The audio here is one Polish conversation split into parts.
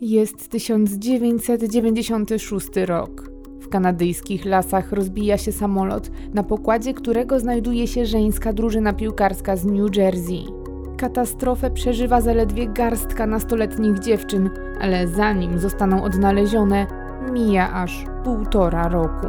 Jest 1996 rok. W kanadyjskich lasach rozbija się samolot, na pokładzie którego znajduje się żeńska drużyna piłkarska z New Jersey. Katastrofę przeżywa zaledwie garstka nastoletnich dziewczyn, ale zanim zostaną odnalezione, mija aż półtora roku.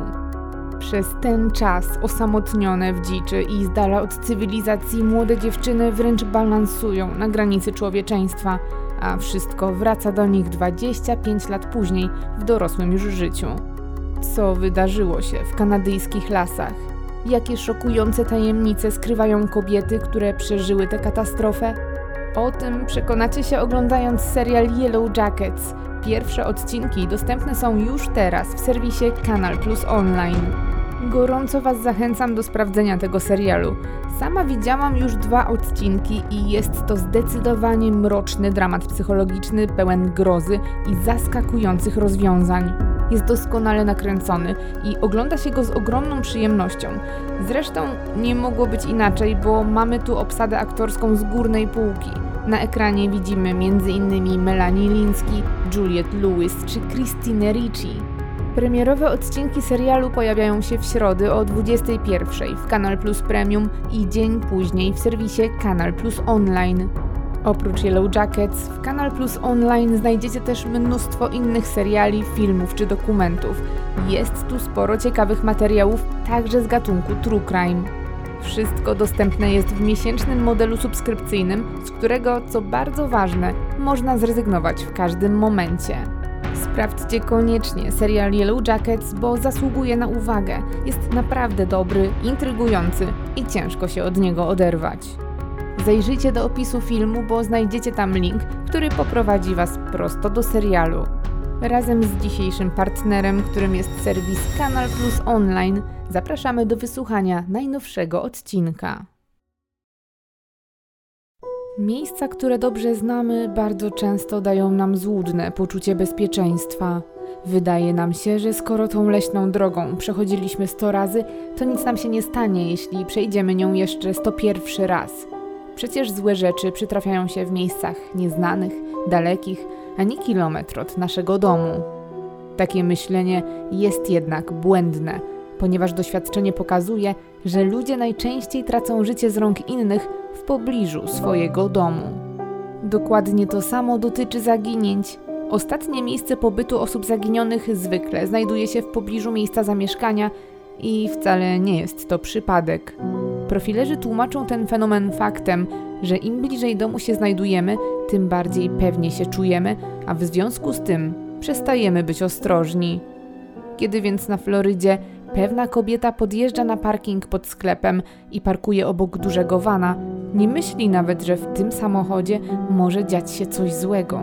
Przez ten czas osamotnione w dziczy i z dala od cywilizacji młode dziewczyny wręcz balansują na granicy człowieczeństwa, a wszystko wraca do nich 25 lat później w dorosłym już życiu. Co wydarzyło się w kanadyjskich lasach? Jakie szokujące tajemnice skrywają kobiety, które przeżyły tę katastrofę? O tym przekonacie się oglądając serial Yellow Jackets. Pierwsze odcinki dostępne są już teraz w serwisie Kanal Plus Online. Gorąco Was zachęcam do sprawdzenia tego serialu. Sama widziałam już dwa odcinki i jest to zdecydowanie mroczny dramat psychologiczny pełen grozy i zaskakujących rozwiązań. Jest doskonale nakręcony i ogląda się go z ogromną przyjemnością. Zresztą nie mogło być inaczej, bo mamy tu obsadę aktorską z górnej półki. Na ekranie widzimy m.in. Melanie Linsky, Juliette Lewis czy Christine Ricci. Premierowe odcinki serialu pojawiają się w środę o 21 w Kanal Plus Premium i dzień później w serwisie Kanal Plus Online. Oprócz Yellow Jackets, w Kanal Plus Online znajdziecie też mnóstwo innych seriali, filmów czy dokumentów. Jest tu sporo ciekawych materiałów, także z gatunku True Crime. Wszystko dostępne jest w miesięcznym modelu subskrypcyjnym, z którego, co bardzo ważne, można zrezygnować w każdym momencie. Sprawdźcie koniecznie serial Yellow Jackets, bo zasługuje na uwagę. Jest naprawdę dobry, intrygujący i ciężko się od niego oderwać. Zajrzyjcie do opisu filmu, bo znajdziecie tam link, który poprowadzi Was prosto do serialu. Razem z dzisiejszym partnerem, którym jest serwis Kanal Plus Online, zapraszamy do wysłuchania najnowszego odcinka. Miejsca, które dobrze znamy, bardzo często dają nam złudne poczucie bezpieczeństwa. Wydaje nam się, że skoro tą leśną drogą przechodziliśmy 100 razy, to nic nam się nie stanie, jeśli przejdziemy nią jeszcze 101 raz. Przecież złe rzeczy przytrafiają się w miejscach nieznanych, dalekich, ani kilometr od naszego domu. Takie myślenie jest jednak błędne, ponieważ doświadczenie pokazuje, że ludzie najczęściej tracą życie z rąk innych w pobliżu swojego domu. Dokładnie to samo dotyczy zaginięć. Ostatnie miejsce pobytu osób zaginionych zwykle znajduje się w pobliżu miejsca zamieszkania i wcale nie jest to przypadek. Profilerzy tłumaczą ten fenomen faktem, że im bliżej domu się znajdujemy, tym bardziej pewnie się czujemy, a w związku z tym przestajemy być ostrożni. Kiedy więc na Florydzie pewna kobieta podjeżdża na parking pod sklepem i parkuje obok dużego wana, nie myśli nawet, że w tym samochodzie może dziać się coś złego.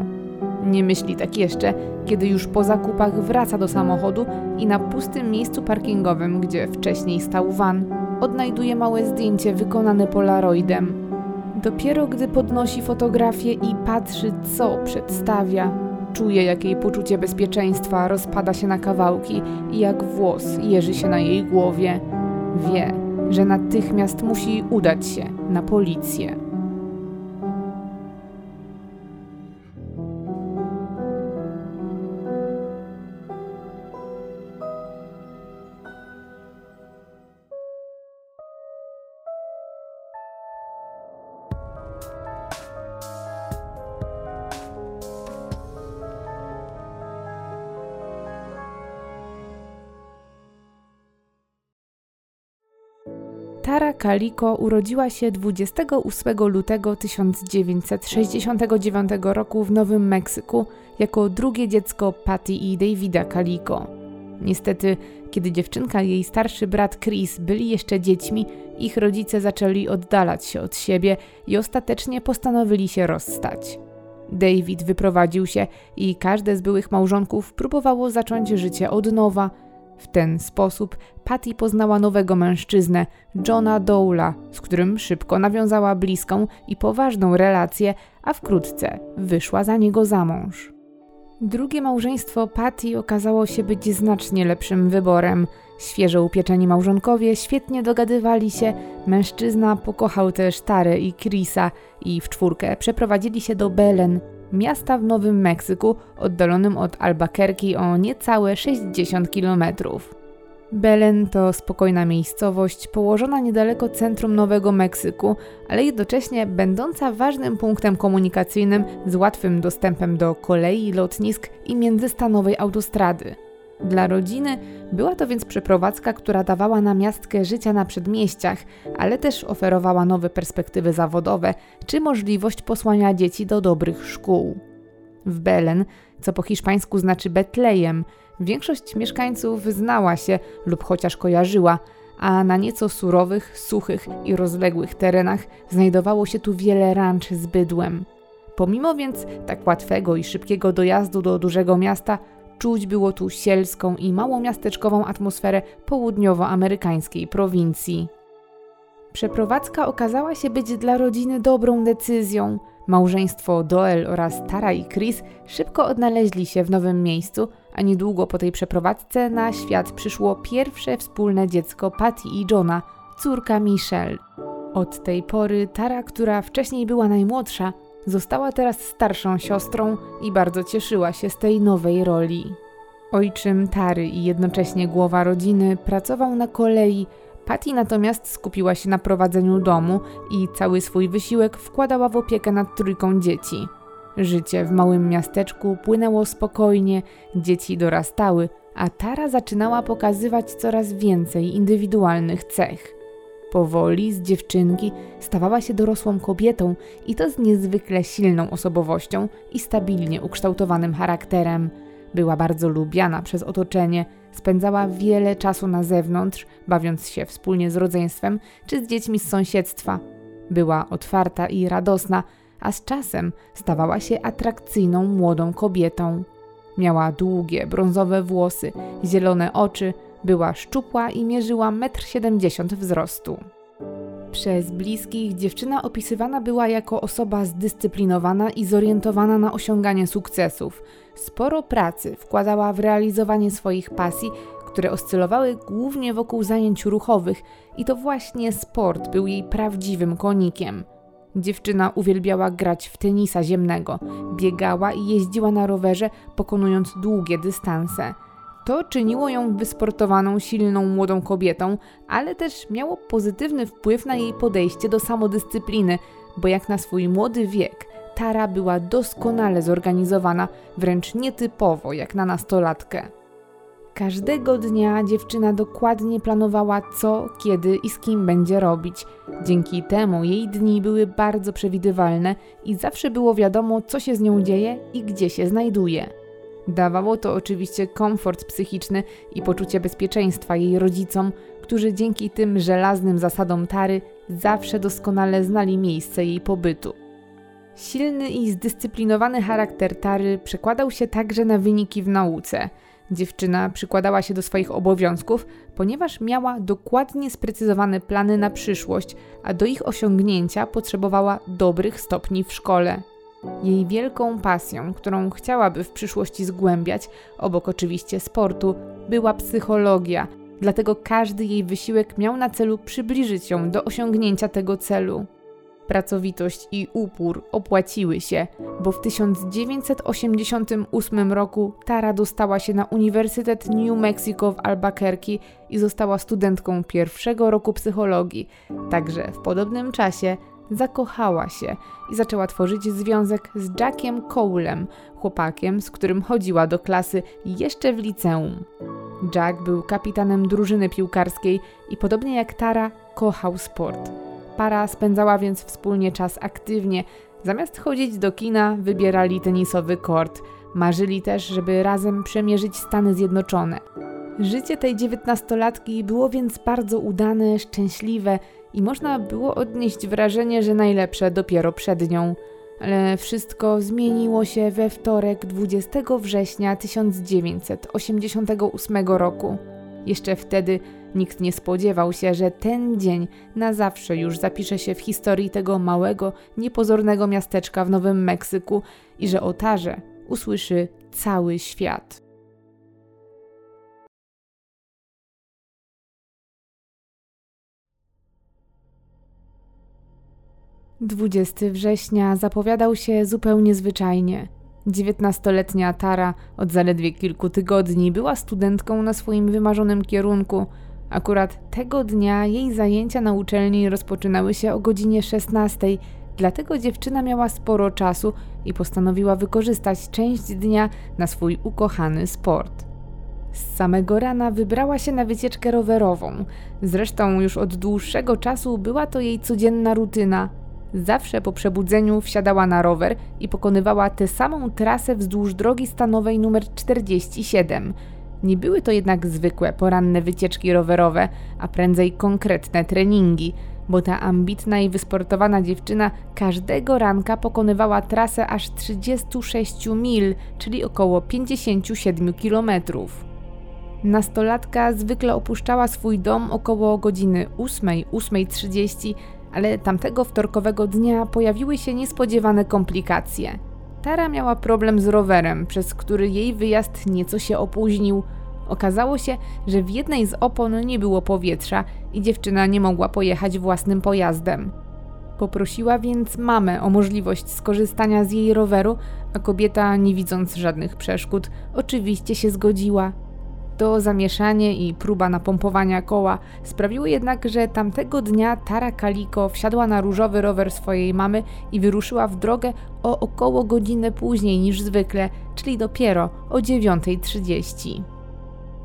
Nie myśli tak jeszcze, kiedy już po zakupach wraca do samochodu i na pustym miejscu parkingowym, gdzie wcześniej stał van, odnajduje małe zdjęcie wykonane polaroidem. Dopiero gdy podnosi fotografię i patrzy, co przedstawia, czuje, jak jej poczucie bezpieczeństwa rozpada się na kawałki i jak włos jeży się na jej głowie. Wie, że natychmiast musi udać się na policję. Kaliko urodziła się 28 lutego 1969 roku w Nowym Meksyku jako drugie dziecko Patty i Davida Kaliko. Niestety, kiedy dziewczynka i jej starszy brat Chris byli jeszcze dziećmi, ich rodzice zaczęli oddalać się od siebie i ostatecznie postanowili się rozstać. David wyprowadził się i każde z byłych małżonków próbowało zacząć życie od nowa – w ten sposób Patty poznała nowego mężczyznę, Johna Dowla, z którym szybko nawiązała bliską i poważną relację, a wkrótce wyszła za niego za mąż. Drugie małżeństwo Patty okazało się być znacznie lepszym wyborem. Świeżo upieczeni małżonkowie świetnie dogadywali się, mężczyzna pokochał też Tarę i Chrisa i w czwórkę przeprowadzili się do Belen, miasta w Nowym Meksyku, oddalonym od Albuquerque o niecałe 60 kilometrów. Belen to spokojna miejscowość położona niedaleko centrum Nowego Meksyku, ale jednocześnie będąca ważnym punktem komunikacyjnym z łatwym dostępem do kolei, lotnisk i międzystanowej autostrady. Dla rodziny była to więc przeprowadzka, która dawała namiastkę życia na przedmieściach, ale też oferowała nowe perspektywy zawodowe czy możliwość posłania dzieci do dobrych szkół. W Belen, co po hiszpańsku znaczy Betlejem, większość mieszkańców znała się lub chociaż kojarzyła, a na nieco surowych, suchych i rozległych terenach znajdowało się tu wiele ranch z bydłem. Pomimo więc tak łatwego i szybkiego dojazdu do dużego miasta, Czuć było tu sielską i małomiasteczkową atmosferę południowoamerykańskiej prowincji. Przeprowadzka okazała się być dla rodziny dobrą decyzją. Małżeństwo Doel oraz Tara i Chris szybko odnaleźli się w nowym miejscu, a niedługo po tej przeprowadzce na świat przyszło pierwsze wspólne dziecko Patty i Johna, córka Michelle. Od tej pory Tara, która wcześniej była najmłodsza, Została teraz starszą siostrą i bardzo cieszyła się z tej nowej roli. Ojczym Tary i jednocześnie głowa rodziny pracował na kolei, Patty natomiast skupiła się na prowadzeniu domu i cały swój wysiłek wkładała w opiekę nad trójką dzieci. Życie w małym miasteczku płynęło spokojnie, dzieci dorastały, a Tara zaczynała pokazywać coraz więcej indywidualnych cech. Powoli z dziewczynki stawała się dorosłą kobietą i to z niezwykle silną osobowością i stabilnie ukształtowanym charakterem. Była bardzo lubiana przez otoczenie, spędzała wiele czasu na zewnątrz, bawiąc się wspólnie z rodzeństwem czy z dziećmi z sąsiedztwa. Była otwarta i radosna, a z czasem stawała się atrakcyjną młodą kobietą. Miała długie, brązowe włosy, zielone oczy, była szczupła i mierzyła 1,70 m wzrostu. Przez bliskich dziewczyna opisywana była jako osoba zdyscyplinowana i zorientowana na osiąganie sukcesów. Sporo pracy wkładała w realizowanie swoich pasji, które oscylowały głównie wokół zajęć ruchowych, i to właśnie sport był jej prawdziwym konikiem. Dziewczyna uwielbiała grać w tenisa ziemnego, biegała i jeździła na rowerze, pokonując długie dystanse. To czyniło ją wysportowaną, silną młodą kobietą, ale też miało pozytywny wpływ na jej podejście do samodyscypliny, bo jak na swój młody wiek, Tara była doskonale zorganizowana, wręcz nietypowo jak na nastolatkę. Każdego dnia dziewczyna dokładnie planowała, co, kiedy i z kim będzie robić. Dzięki temu jej dni były bardzo przewidywalne i zawsze było wiadomo, co się z nią dzieje i gdzie się znajduje. Dawało to oczywiście komfort psychiczny i poczucie bezpieczeństwa jej rodzicom, którzy dzięki tym żelaznym zasadom Tary zawsze doskonale znali miejsce jej pobytu. Silny i zdyscyplinowany charakter Tary przekładał się także na wyniki w nauce. Dziewczyna przykładała się do swoich obowiązków, ponieważ miała dokładnie sprecyzowane plany na przyszłość, a do ich osiągnięcia potrzebowała dobrych stopni w szkole. Jej wielką pasją, którą chciałaby w przyszłości zgłębiać, obok oczywiście sportu, była psychologia, dlatego każdy jej wysiłek miał na celu przybliżyć ją do osiągnięcia tego celu. Pracowitość i upór opłaciły się, bo w 1988 roku Tara dostała się na Uniwersytet New Mexico w Albuquerque i została studentką pierwszego roku psychologii. Także w podobnym czasie zakochała się i zaczęła tworzyć związek z Jackiem Cole'em, chłopakiem, z którym chodziła do klasy jeszcze w liceum. Jack był kapitanem drużyny piłkarskiej i podobnie jak Tara kochał sport. Para spędzała więc wspólnie czas aktywnie. Zamiast chodzić do kina, wybierali tenisowy kort. Marzyli też, żeby razem przemierzyć Stany Zjednoczone. Życie tej dziewiętnastolatki było więc bardzo udane, szczęśliwe i można było odnieść wrażenie, że najlepsze dopiero przed nią. Ale wszystko zmieniło się we wtorek 20 września 1988 roku. Jeszcze wtedy nikt nie spodziewał się, że ten dzień na zawsze już zapisze się w historii tego małego, niepozornego miasteczka w Nowym Meksyku i że o Tarze usłyszy cały świat. 20 września zapowiadał się zupełnie zwyczajnie. Dziewiętnastoletnia Tara od zaledwie kilku tygodni była studentką na swoim wymarzonym kierunku. Akurat tego dnia jej zajęcia na uczelni rozpoczynały się o godzinie 16, dlatego dziewczyna miała sporo czasu i postanowiła wykorzystać część dnia na swój ukochany sport. Z samego rana wybrała się na wycieczkę rowerową. Zresztą już od dłuższego czasu była to jej codzienna rutyna. Zawsze po przebudzeniu wsiadała na rower i pokonywała tę samą trasę wzdłuż drogi stanowej numer 47. Nie były to jednak zwykłe poranne wycieczki rowerowe, a prędzej konkretne treningi, bo ta ambitna i wysportowana dziewczyna każdego ranka pokonywała trasę aż 36 mil, czyli około 57 kilometrów. Nastolatka zwykle opuszczała swój dom około godziny 8-8.30, ale tamtego wtorkowego dnia pojawiły się niespodziewane komplikacje. Tara miała problem z rowerem, przez który jej wyjazd nieco się opóźnił. Okazało się, że w jednej z opon nie było powietrza i dziewczyna nie mogła pojechać własnym pojazdem. Poprosiła więc mamę o możliwość skorzystania z jej roweru, a kobieta, nie widząc żadnych przeszkód, oczywiście się zgodziła. To zamieszanie i próba napompowania koła sprawiły jednak, że tamtego dnia Tara Kaliko wsiadła na różowy rower swojej mamy i wyruszyła w drogę o około godzinę później niż zwykle, czyli dopiero o 9.30.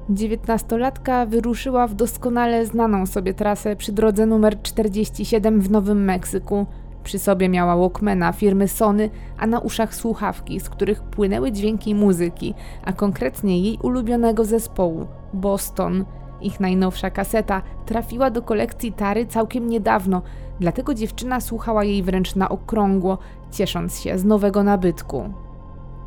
Dziewiętnastolatka wyruszyła w doskonale znaną sobie trasę przy drodze numer 47 w Nowym Meksyku – przy sobie miała Walkmana firmy Sony, a na uszach słuchawki, z których płynęły dźwięki muzyki, a konkretnie jej ulubionego zespołu Boston. Ich najnowsza kaseta trafiła do kolekcji Tary całkiem niedawno, dlatego dziewczyna słuchała jej wręcz na okrągło, ciesząc się z nowego nabytku.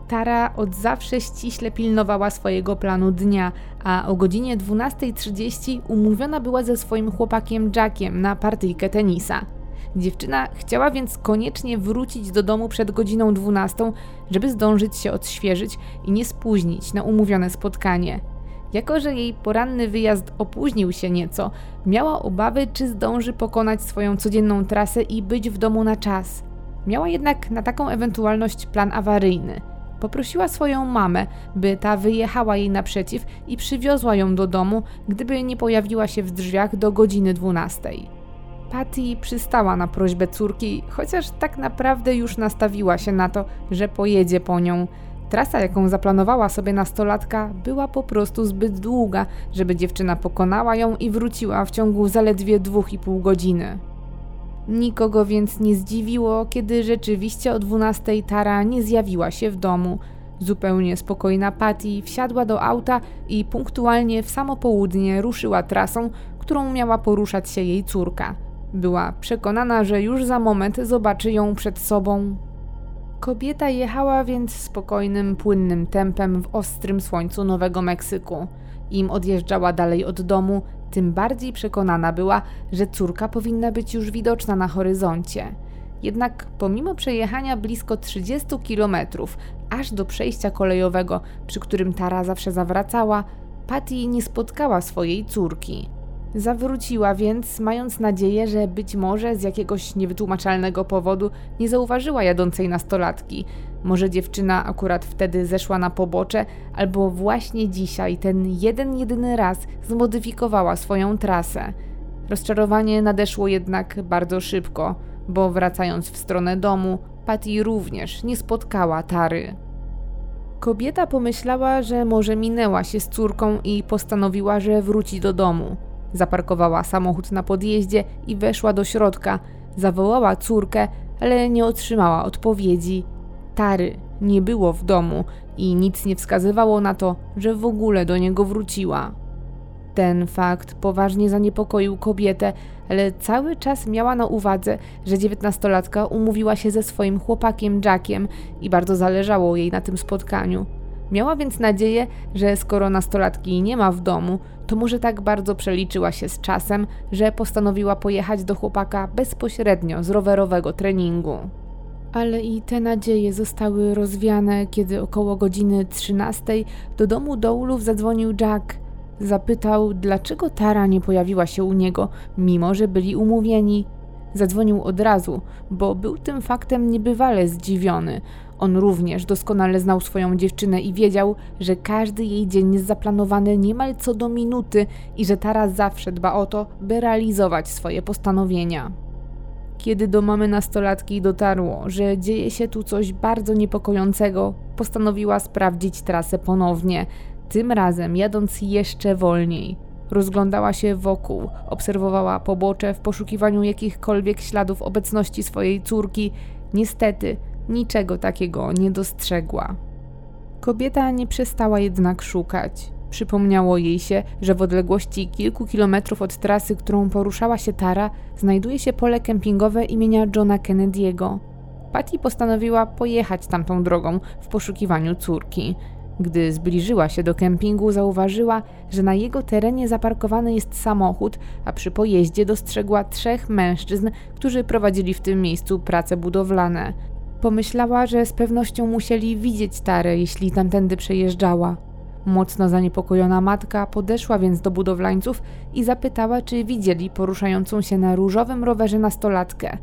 Tara od zawsze ściśle pilnowała swojego planu dnia, a o godzinie 12.30 umówiona była ze swoim chłopakiem Jackiem na partyjkę tenisa. Dziewczyna chciała więc koniecznie wrócić do domu przed godziną 12, żeby zdążyć się odświeżyć i nie spóźnić na umówione spotkanie. Jako, że jej poranny wyjazd opóźnił się nieco, miała obawy, czy zdąży pokonać swoją codzienną trasę i być w domu na czas. Miała jednak na taką ewentualność plan awaryjny. Poprosiła swoją mamę, by ta wyjechała jej naprzeciw i przywiozła ją do domu, gdyby nie pojawiła się w drzwiach do godziny 12. Patty przystała na prośbę córki, chociaż tak naprawdę już nastawiła się na to, że pojedzie po nią. Trasa, jaką zaplanowała sobie nastolatka, była po prostu zbyt długa, żeby dziewczyna pokonała ją i wróciła w ciągu zaledwie dwóch i pół godziny. Nikogo więc nie zdziwiło, kiedy rzeczywiście o 12 Tara nie zjawiła się w domu. Zupełnie spokojna Patty wsiadła do auta i punktualnie w samo południe ruszyła trasą, którą miała poruszać się jej córka. Była przekonana, że już za moment zobaczy ją przed sobą. Kobieta jechała więc spokojnym, płynnym tempem w ostrym słońcu Nowego Meksyku. Im odjeżdżała dalej od domu, tym bardziej przekonana była, że córka powinna być już widoczna na horyzoncie. Jednak pomimo przejechania blisko 30 kilometrów, aż do przejścia kolejowego, przy którym Tara zawsze zawracała, Patty nie spotkała swojej córki. Zawróciła więc, mając nadzieję, że być może z jakiegoś niewytłumaczalnego powodu nie zauważyła jadącej nastolatki. Może dziewczyna akurat wtedy zeszła na pobocze, albo właśnie dzisiaj, ten jeden jedyny raz, zmodyfikowała swoją trasę. Rozczarowanie nadeszło jednak bardzo szybko, bo wracając w stronę domu, Patty również nie spotkała Tary. Kobieta pomyślała, że może minęła się z córką i postanowiła, że wróci do domu. Zaparkowała samochód na podjeździe i weszła do środka. Zawołała córkę, ale nie otrzymała odpowiedzi. Tary nie było w domu i nic nie wskazywało na to, że w ogóle do niego wróciła. Ten fakt poważnie zaniepokoił kobietę, ale cały czas miała na uwadze, że dziewiętnastolatka umówiła się ze swoim chłopakiem Jackiem i bardzo zależało jej na tym spotkaniu. Miała więc nadzieję, że skoro nastolatki nie ma w domu, to może tak bardzo przeliczyła się z czasem, że postanowiła pojechać do chłopaka bezpośrednio z rowerowego treningu. Ale i te nadzieje zostały rozwiane, kiedy około godziny 13 do domu Doulów zadzwonił Jack. Zapytał, dlaczego Tara nie pojawiła się u niego, mimo że byli umówieni. Zadzwonił od razu, bo był tym faktem niebywale zdziwiony. On również doskonale znał swoją dziewczynę i wiedział, że każdy jej dzień jest zaplanowany niemal co do minuty i że Tara zawsze dba o to, by realizować swoje postanowienia. Kiedy do mamy nastolatki dotarło, że dzieje się tu coś bardzo niepokojącego, postanowiła sprawdzić trasę ponownie, tym razem jadąc jeszcze wolniej. Rozglądała się wokół, obserwowała pobocze w poszukiwaniu jakichkolwiek śladów obecności swojej córki. Niestety, niczego takiego nie dostrzegła. Kobieta nie przestała jednak szukać. Przypomniało jej się, że w odległości kilku kilometrów od trasy, którą poruszała się Tara, znajduje się pole kempingowe imienia Johna Kennedy'ego. Patty postanowiła pojechać tamtą drogą w poszukiwaniu córki. Gdy zbliżyła się do kempingu, zauważyła, że na jego terenie zaparkowany jest samochód, a przy pojeździe dostrzegła trzech mężczyzn, którzy prowadzili w tym miejscu prace budowlane. Pomyślała, że z pewnością musieli widzieć Tarę, jeśli tamtędy przejeżdżała. Mocno zaniepokojona matka podeszła więc do budowlańców i zapytała, czy widzieli poruszającą się na różowym rowerze nastolatkę.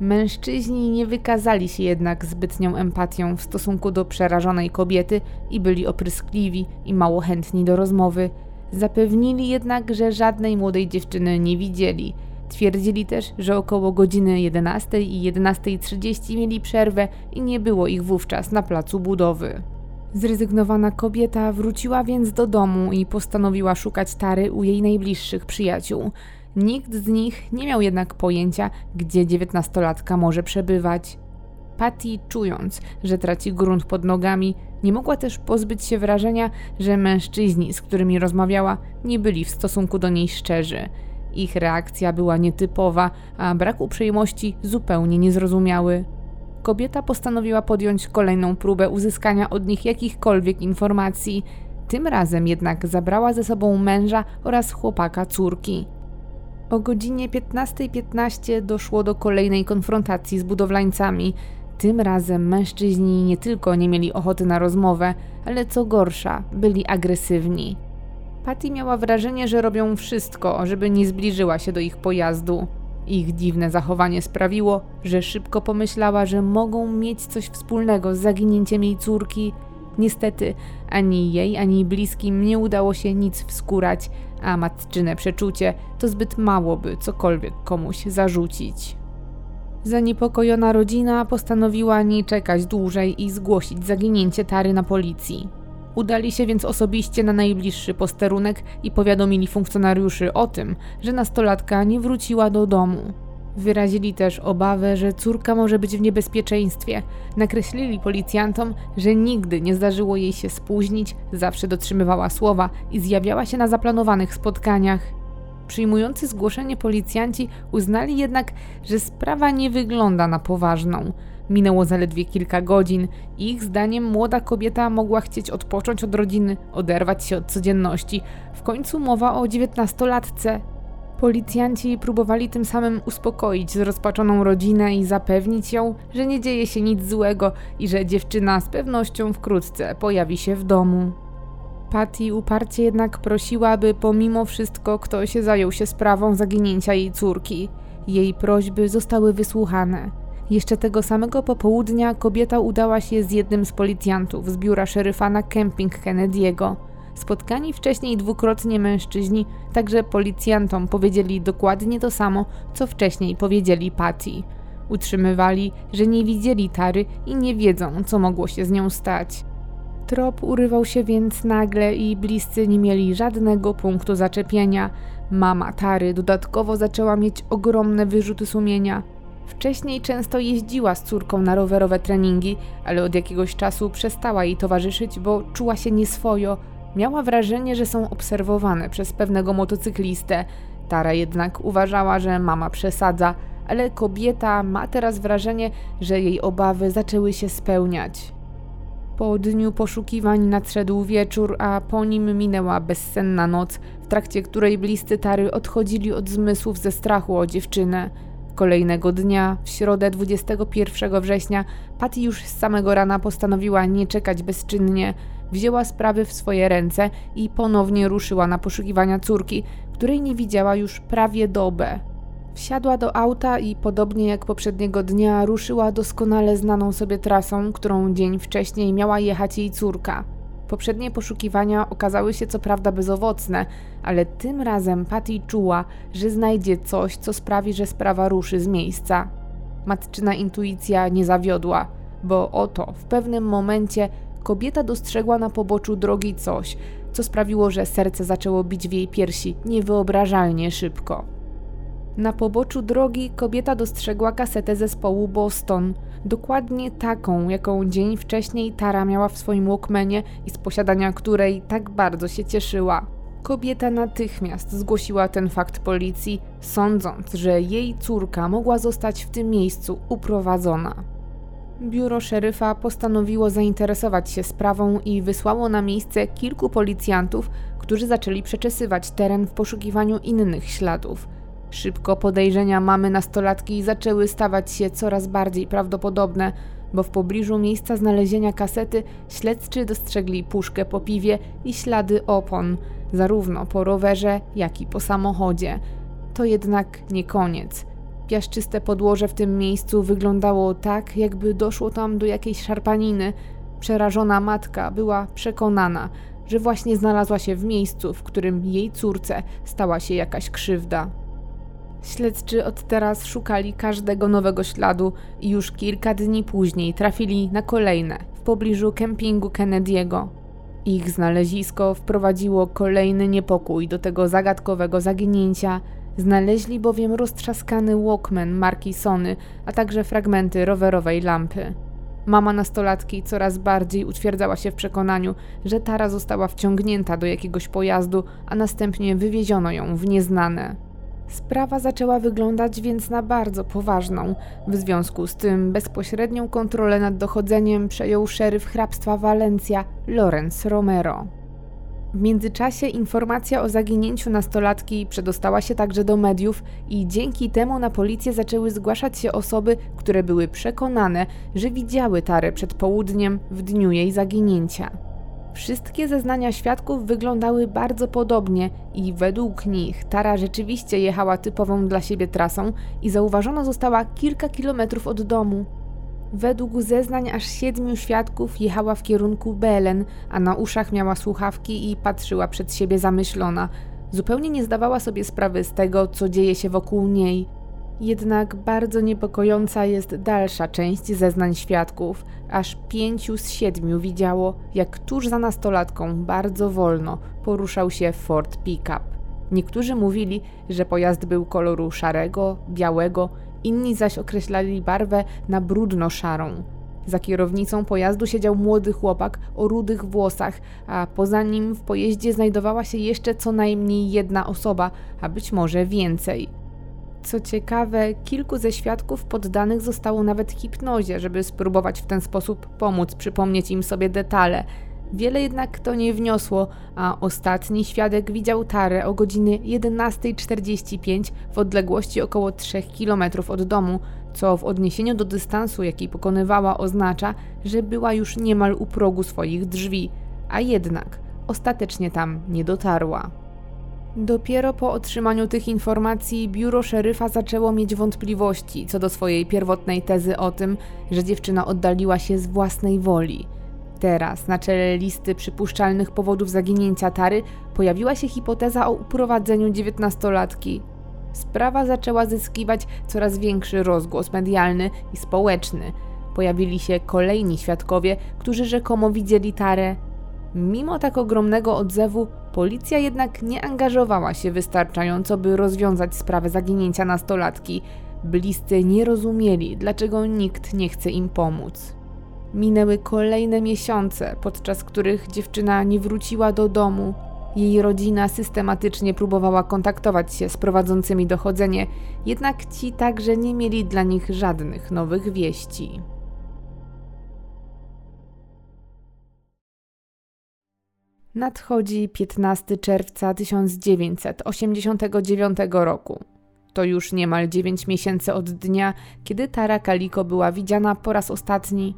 Mężczyźni nie wykazali się jednak zbytnią empatią w stosunku do przerażonej kobiety i byli opryskliwi i mało chętni do rozmowy. Zapewnili jednak, że żadnej młodej dziewczyny nie widzieli. Twierdzili też, że około godziny 11 i 11.30 mieli przerwę i nie było ich wówczas na placu budowy. Zrezygnowana kobieta wróciła więc do domu i postanowiła szukać Tary u jej najbliższych przyjaciół. Nikt z nich nie miał jednak pojęcia, gdzie dziewiętnastolatka może przebywać. Patty, czując, że traci grunt pod nogami, nie mogła też pozbyć się wrażenia, że mężczyźni, z którymi rozmawiała, nie byli w stosunku do niej szczerzy. Ich reakcja była nietypowa, a brak uprzejmości zupełnie niezrozumiały. Kobieta postanowiła podjąć kolejną próbę uzyskania od nich jakichkolwiek informacji. Tym razem jednak zabrała ze sobą męża oraz chłopaka córki. O godzinie 15.15 .15 doszło do kolejnej konfrontacji z budowlańcami. Tym razem mężczyźni nie tylko nie mieli ochoty na rozmowę, ale co gorsza, byli agresywni. Patty miała wrażenie, że robią wszystko, żeby nie zbliżyła się do ich pojazdu. Ich dziwne zachowanie sprawiło, że szybko pomyślała, że mogą mieć coś wspólnego z zaginięciem jej córki. Niestety, ani jej, ani bliskim nie udało się nic wskurać, a matczyne przeczucie to zbyt mało, by cokolwiek komuś zarzucić. Zaniepokojona rodzina postanowiła nie czekać dłużej i zgłosić zaginięcie Tary na policji. Udali się więc osobiście na najbliższy posterunek i powiadomili funkcjonariuszy o tym, że nastolatka nie wróciła do domu. Wyrazili też obawę, że córka może być w niebezpieczeństwie. Nakreślili policjantom, że nigdy nie zdarzyło jej się spóźnić, zawsze dotrzymywała słowa i zjawiała się na zaplanowanych spotkaniach. Przyjmujący zgłoszenie policjanci uznali jednak, że sprawa nie wygląda na poważną. Minęło zaledwie kilka godzin i ich zdaniem młoda kobieta mogła chcieć odpocząć od rodziny, oderwać się od codzienności. W końcu mowa o dziewiętnastolatce. Policjanci próbowali tym samym uspokoić zrozpaczoną rodzinę i zapewnić ją, że nie dzieje się nic złego i że dziewczyna z pewnością wkrótce pojawi się w domu. Patty uparcie jednak prosiła, aby pomimo wszystko ktoś zajął się sprawą zaginięcia jej córki. Jej prośby zostały wysłuchane. Jeszcze tego samego popołudnia kobieta udała się z jednym z policjantów z biura szeryfa na kemping Kennedy'ego. Spotkani wcześniej dwukrotnie mężczyźni także policjantom powiedzieli dokładnie to samo, co wcześniej powiedzieli Patty. Utrzymywali, że nie widzieli Tary i nie wiedzą, co mogło się z nią stać. Trop urywał się więc nagle i bliscy nie mieli żadnego punktu zaczepienia. Mama Tary dodatkowo zaczęła mieć ogromne wyrzuty sumienia. Wcześniej często jeździła z córką na rowerowe treningi, ale od jakiegoś czasu przestała jej towarzyszyć, bo czuła się nieswojo. Miała wrażenie, że są obserwowane przez pewnego motocyklistę. Tara jednak uważała, że mama przesadza, ale kobieta ma teraz wrażenie, że jej obawy zaczęły się spełniać. Po dniu poszukiwań nadszedł wieczór, a po nim minęła bezsenna noc, w trakcie której bliscy Tary odchodzili od zmysłów ze strachu o dziewczynę. Kolejnego dnia, w środę 21 września, Patty już z samego rana postanowiła nie czekać bezczynnie. Wzięła sprawy w swoje ręce i ponownie ruszyła na poszukiwania córki, której nie widziała już prawie dobę. Wsiadła do auta i podobnie jak poprzedniego dnia ruszyła doskonale znaną sobie trasą, którą dzień wcześniej miała jechać jej córka. Poprzednie poszukiwania okazały się co prawda bezowocne, ale tym razem Patty czuła, że znajdzie coś, co sprawi, że sprawa ruszy z miejsca. Matczyna intuicja nie zawiodła, bo oto w pewnym momencie kobieta dostrzegła na poboczu drogi coś, co sprawiło, że serce zaczęło bić w jej piersi niewyobrażalnie szybko. Na poboczu drogi kobieta dostrzegła kasetę zespołu Boston, dokładnie taką, jaką dzień wcześniej Tara miała w swoim Walkmanie i z posiadania której tak bardzo się cieszyła. Kobieta natychmiast zgłosiła ten fakt policji, sądząc, że jej córka mogła zostać w tym miejscu uprowadzona. Biuro szeryfa postanowiło zainteresować się sprawą i wysłało na miejsce kilku policjantów, którzy zaczęli przeczesywać teren w poszukiwaniu innych śladów. Szybko podejrzenia mamy nastolatki zaczęły stawać się coraz bardziej prawdopodobne, bo w pobliżu miejsca znalezienia kasety śledczy dostrzegli puszkę po piwie i ślady opon, zarówno po rowerze, jak i po samochodzie. To jednak nie koniec. Piaszczyste podłoże w tym miejscu wyglądało tak, jakby doszło tam do jakiejś szarpaniny. Przerażona matka była przekonana, że właśnie znalazła się w miejscu, w którym jej córce stała się jakaś krzywda. Śledczy od teraz szukali każdego nowego śladu i już kilka dni później trafili na kolejne w pobliżu kempingu Kennedy'ego. Ich znalezisko wprowadziło kolejny niepokój do tego zagadkowego zaginięcia. Znaleźli bowiem roztrzaskany Walkman marki Sony, a także fragmenty rowerowej lampy. Mama nastolatki coraz bardziej utwierdzała się w przekonaniu, że Tara została wciągnięta do jakiegoś pojazdu, a następnie wywieziono ją w nieznane. Sprawa zaczęła wyglądać więc na bardzo poważną. W związku z tym bezpośrednią kontrolę nad dochodzeniem przejął szeryf hrabstwa Valencia, Lorenz Romero. W międzyczasie informacja o zaginięciu nastolatki przedostała się także do mediów i dzięki temu na policję zaczęły zgłaszać się osoby, które były przekonane, że widziały Tarę przed południem w dniu jej zaginięcia. Wszystkie zeznania świadków wyglądały bardzo podobnie i według nich Tara rzeczywiście jechała typową dla siebie trasą i zauważona została kilka kilometrów od domu. Według zeznań aż siedmiu świadków jechała w kierunku Belen, a na uszach miała słuchawki i patrzyła przed siebie zamyślona. Zupełnie nie zdawała sobie sprawy z tego, co dzieje się wokół niej. Jednak bardzo niepokojąca jest dalsza część zeznań świadków. Aż pięciu z siedmiu widziało, jak tuż za nastolatką bardzo wolno poruszał się Ford Pickup. Niektórzy mówili, że pojazd był koloru szarego, białego, inni zaś określali barwę na brudno-szarą. Za kierownicą pojazdu siedział młody chłopak o rudych włosach, a poza nim w pojeździe znajdowała się jeszcze co najmniej jedna osoba, a być może więcej. Co ciekawe, kilku ze świadków poddanych zostało nawet hipnozie, żeby spróbować w ten sposób pomóc przypomnieć im sobie detale. Wiele jednak to nie wniosło, a ostatni świadek widział Tarę o godzinie 11.45 w odległości około 3 km od domu, co w odniesieniu do dystansu, jaki pokonywała, oznacza, że była już niemal u progu swoich drzwi, a jednak ostatecznie tam nie dotarła. Dopiero po otrzymaniu tych informacji biuro szeryfa zaczęło mieć wątpliwości co do swojej pierwotnej tezy o tym, że dziewczyna oddaliła się z własnej woli. Teraz na czele listy przypuszczalnych powodów zaginięcia Tary pojawiła się hipoteza o uprowadzeniu dziewiętnastolatki. Sprawa zaczęła zyskiwać coraz większy rozgłos medialny i społeczny. Pojawili się kolejni świadkowie, którzy rzekomo widzieli Tarę Mimo tak ogromnego odzewu, policja jednak nie angażowała się wystarczająco, by rozwiązać sprawę zaginięcia nastolatki. Bliscy nie rozumieli, dlaczego nikt nie chce im pomóc. Minęły kolejne miesiące, podczas których dziewczyna nie wróciła do domu. Jej rodzina systematycznie próbowała kontaktować się z prowadzącymi dochodzenie, jednak ci także nie mieli dla nich żadnych nowych wieści. Nadchodzi 15 czerwca 1989 roku. To już niemal 9 miesięcy od dnia, kiedy Tara Kaliko była widziana po raz ostatni.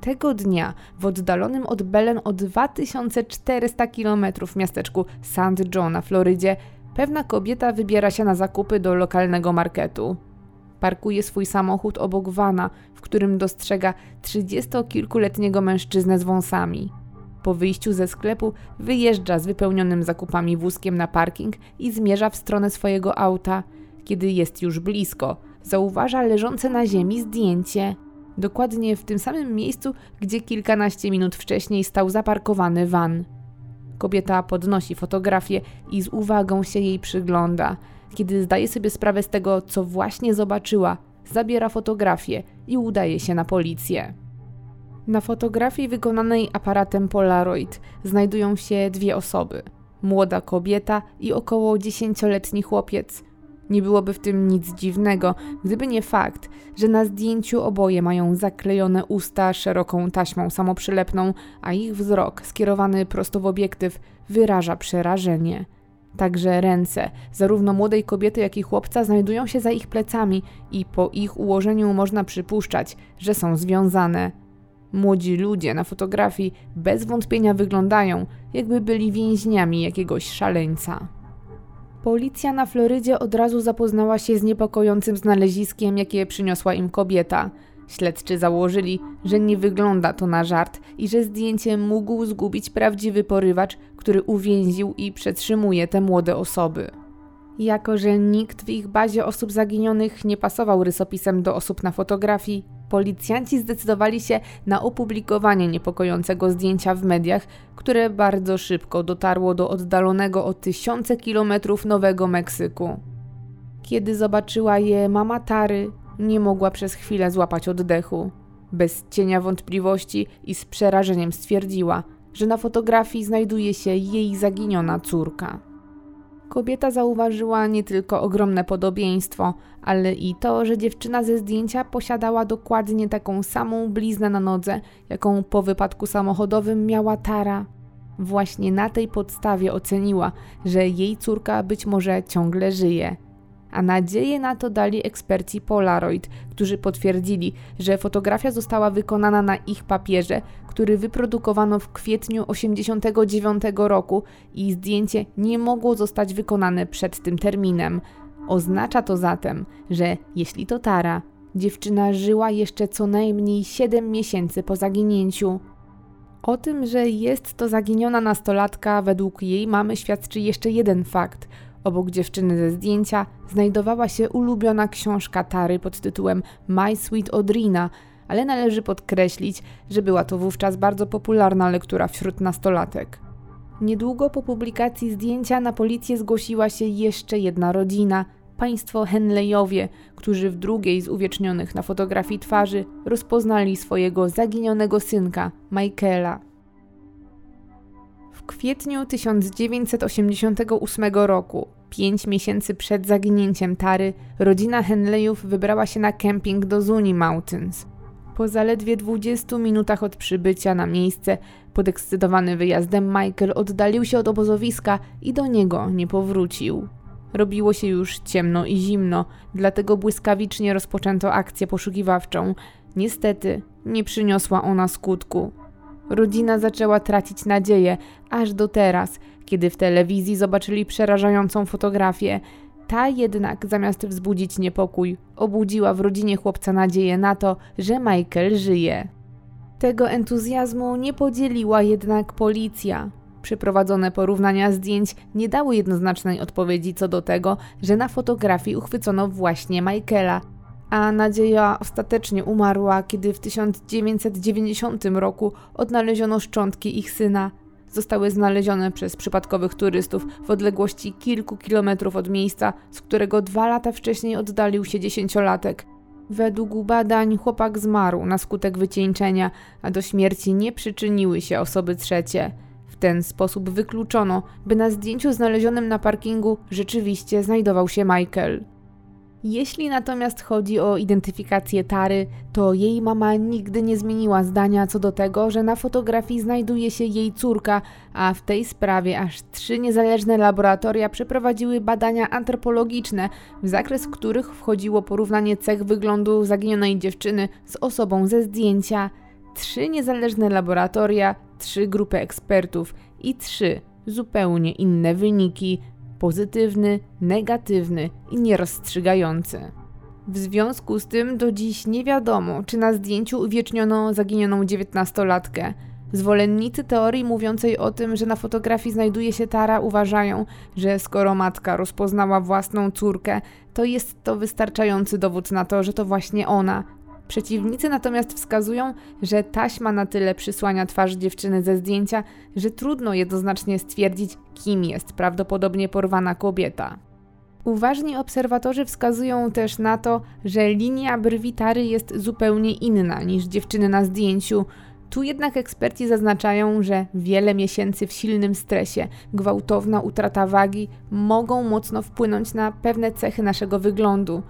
Tego dnia w oddalonym od Belen o 2400 km miasteczku St. John na Florydzie pewna kobieta wybiera się na zakupy do lokalnego marketu. Parkuje swój samochód obok wana, w którym dostrzega trzydziestokilkuletniego mężczyznę z wąsami. Po wyjściu ze sklepu wyjeżdża z wypełnionym zakupami wózkiem na parking i zmierza w stronę swojego auta. Kiedy jest już blisko, zauważa leżące na ziemi zdjęcie. Dokładnie w tym samym miejscu, gdzie kilkanaście minut wcześniej stał zaparkowany van. Kobieta podnosi fotografię i z uwagą się jej przygląda. Kiedy zdaje sobie sprawę z tego, co właśnie zobaczyła, zabiera fotografię i udaje się na policję. Na fotografii wykonanej aparatem Polaroid znajdują się dwie osoby: młoda kobieta i około dziesięcioletni chłopiec. Nie byłoby w tym nic dziwnego, gdyby nie fakt, że na zdjęciu oboje mają zaklejone usta szeroką taśmą samoprzylepną, a ich wzrok skierowany prosto w obiektyw wyraża przerażenie. Także ręce zarówno młodej kobiety, jak i chłopca znajdują się za ich plecami i po ich ułożeniu można przypuszczać, że są związane. Młodzi ludzie na fotografii bez wątpienia wyglądają, jakby byli więźniami jakiegoś szaleńca. Policja na Florydzie od razu zapoznała się z niepokojącym znaleziskiem, jakie przyniosła im kobieta. Śledczy założyli, że nie wygląda to na żart i że zdjęcie mógł zgubić prawdziwy porywacz, który uwięził i przetrzymuje te młode osoby. Jako, że nikt w ich bazie osób zaginionych nie pasował rysopisem do osób na fotografii, policjanci zdecydowali się na opublikowanie niepokojącego zdjęcia w mediach, które bardzo szybko dotarło do oddalonego o tysiące kilometrów Nowego Meksyku. Kiedy zobaczyła je mama Tary, nie mogła przez chwilę złapać oddechu. Bez cienia wątpliwości i z przerażeniem stwierdziła, że na fotografii znajduje się jej zaginiona córka. Kobieta zauważyła nie tylko ogromne podobieństwo, ale i to, że dziewczyna ze zdjęcia posiadała dokładnie taką samą bliznę na nodze, jaką po wypadku samochodowym miała Tara. Właśnie na tej podstawie oceniła, że jej córka być może ciągle żyje a nadzieję na to dali eksperci Polaroid, którzy potwierdzili, że fotografia została wykonana na ich papierze, który wyprodukowano w kwietniu 1989 roku i zdjęcie nie mogło zostać wykonane przed tym terminem. Oznacza to zatem, że jeśli to Tara, dziewczyna żyła jeszcze co najmniej 7 miesięcy po zaginięciu. O tym, że jest to zaginiona nastolatka, według jej mamy świadczy jeszcze jeden fakt – Obok dziewczyny ze zdjęcia znajdowała się ulubiona książka Tary pod tytułem My Sweet Odrina, ale należy podkreślić, że była to wówczas bardzo popularna lektura wśród nastolatek. Niedługo po publikacji zdjęcia na policję zgłosiła się jeszcze jedna rodzina, państwo Henleyowie, którzy w drugiej z uwiecznionych na fotografii twarzy rozpoznali swojego zaginionego synka, Michaela. W kwietniu 1988 roku Pięć miesięcy przed zaginięciem Tary, rodzina Henleyów wybrała się na kemping do Zuni Mountains. Po zaledwie 20 minutach od przybycia na miejsce, podekscytowany wyjazdem, Michael oddalił się od obozowiska i do niego nie powrócił. Robiło się już ciemno i zimno, dlatego błyskawicznie rozpoczęto akcję poszukiwawczą. Niestety, nie przyniosła ona skutku. Rodzina zaczęła tracić nadzieję, aż do teraz, kiedy w telewizji zobaczyli przerażającą fotografię. Ta jednak, zamiast wzbudzić niepokój, obudziła w rodzinie chłopca nadzieję na to, że Michael żyje. Tego entuzjazmu nie podzieliła jednak policja. Przeprowadzone porównania zdjęć nie dały jednoznacznej odpowiedzi co do tego, że na fotografii uchwycono właśnie Michaela, a nadzieja ostatecznie umarła, kiedy w 1990 roku odnaleziono szczątki ich syna. Zostały znalezione przez przypadkowych turystów w odległości kilku kilometrów od miejsca, z którego dwa lata wcześniej oddalił się dziesięciolatek. Według badań chłopak zmarł na skutek wycieńczenia, a do śmierci nie przyczyniły się osoby trzecie. W ten sposób wykluczono, by na zdjęciu znalezionym na parkingu rzeczywiście znajdował się Michael. Jeśli natomiast chodzi o identyfikację Tary, to jej mama nigdy nie zmieniła zdania co do tego, że na fotografii znajduje się jej córka, a w tej sprawie aż trzy niezależne laboratoria przeprowadziły badania antropologiczne, w zakres których wchodziło porównanie cech wyglądu zaginionej dziewczyny z osobą ze zdjęcia. Trzy niezależne laboratoria, trzy grupy ekspertów i trzy zupełnie inne wyniki pozytywny, negatywny i nierozstrzygający. W związku z tym do dziś nie wiadomo, czy na zdjęciu uwieczniono zaginioną dziewiętnastolatkę. Zwolennicy teorii mówiącej o tym, że na fotografii znajduje się Tara, uważają, że skoro matka rozpoznała własną córkę, to jest to wystarczający dowód na to, że to właśnie ona. Przeciwnicy natomiast wskazują, że taśma na tyle przysłania twarz dziewczyny ze zdjęcia, że trudno jednoznacznie stwierdzić, kim jest prawdopodobnie porwana kobieta. Uważni obserwatorzy wskazują też na to, że linia brwi Tary jest zupełnie inna niż dziewczyny na zdjęciu. Tu jednak eksperci zaznaczają, że wiele miesięcy w silnym stresie, gwałtowna utrata wagi mogą mocno wpłynąć na pewne cechy naszego wyglądu.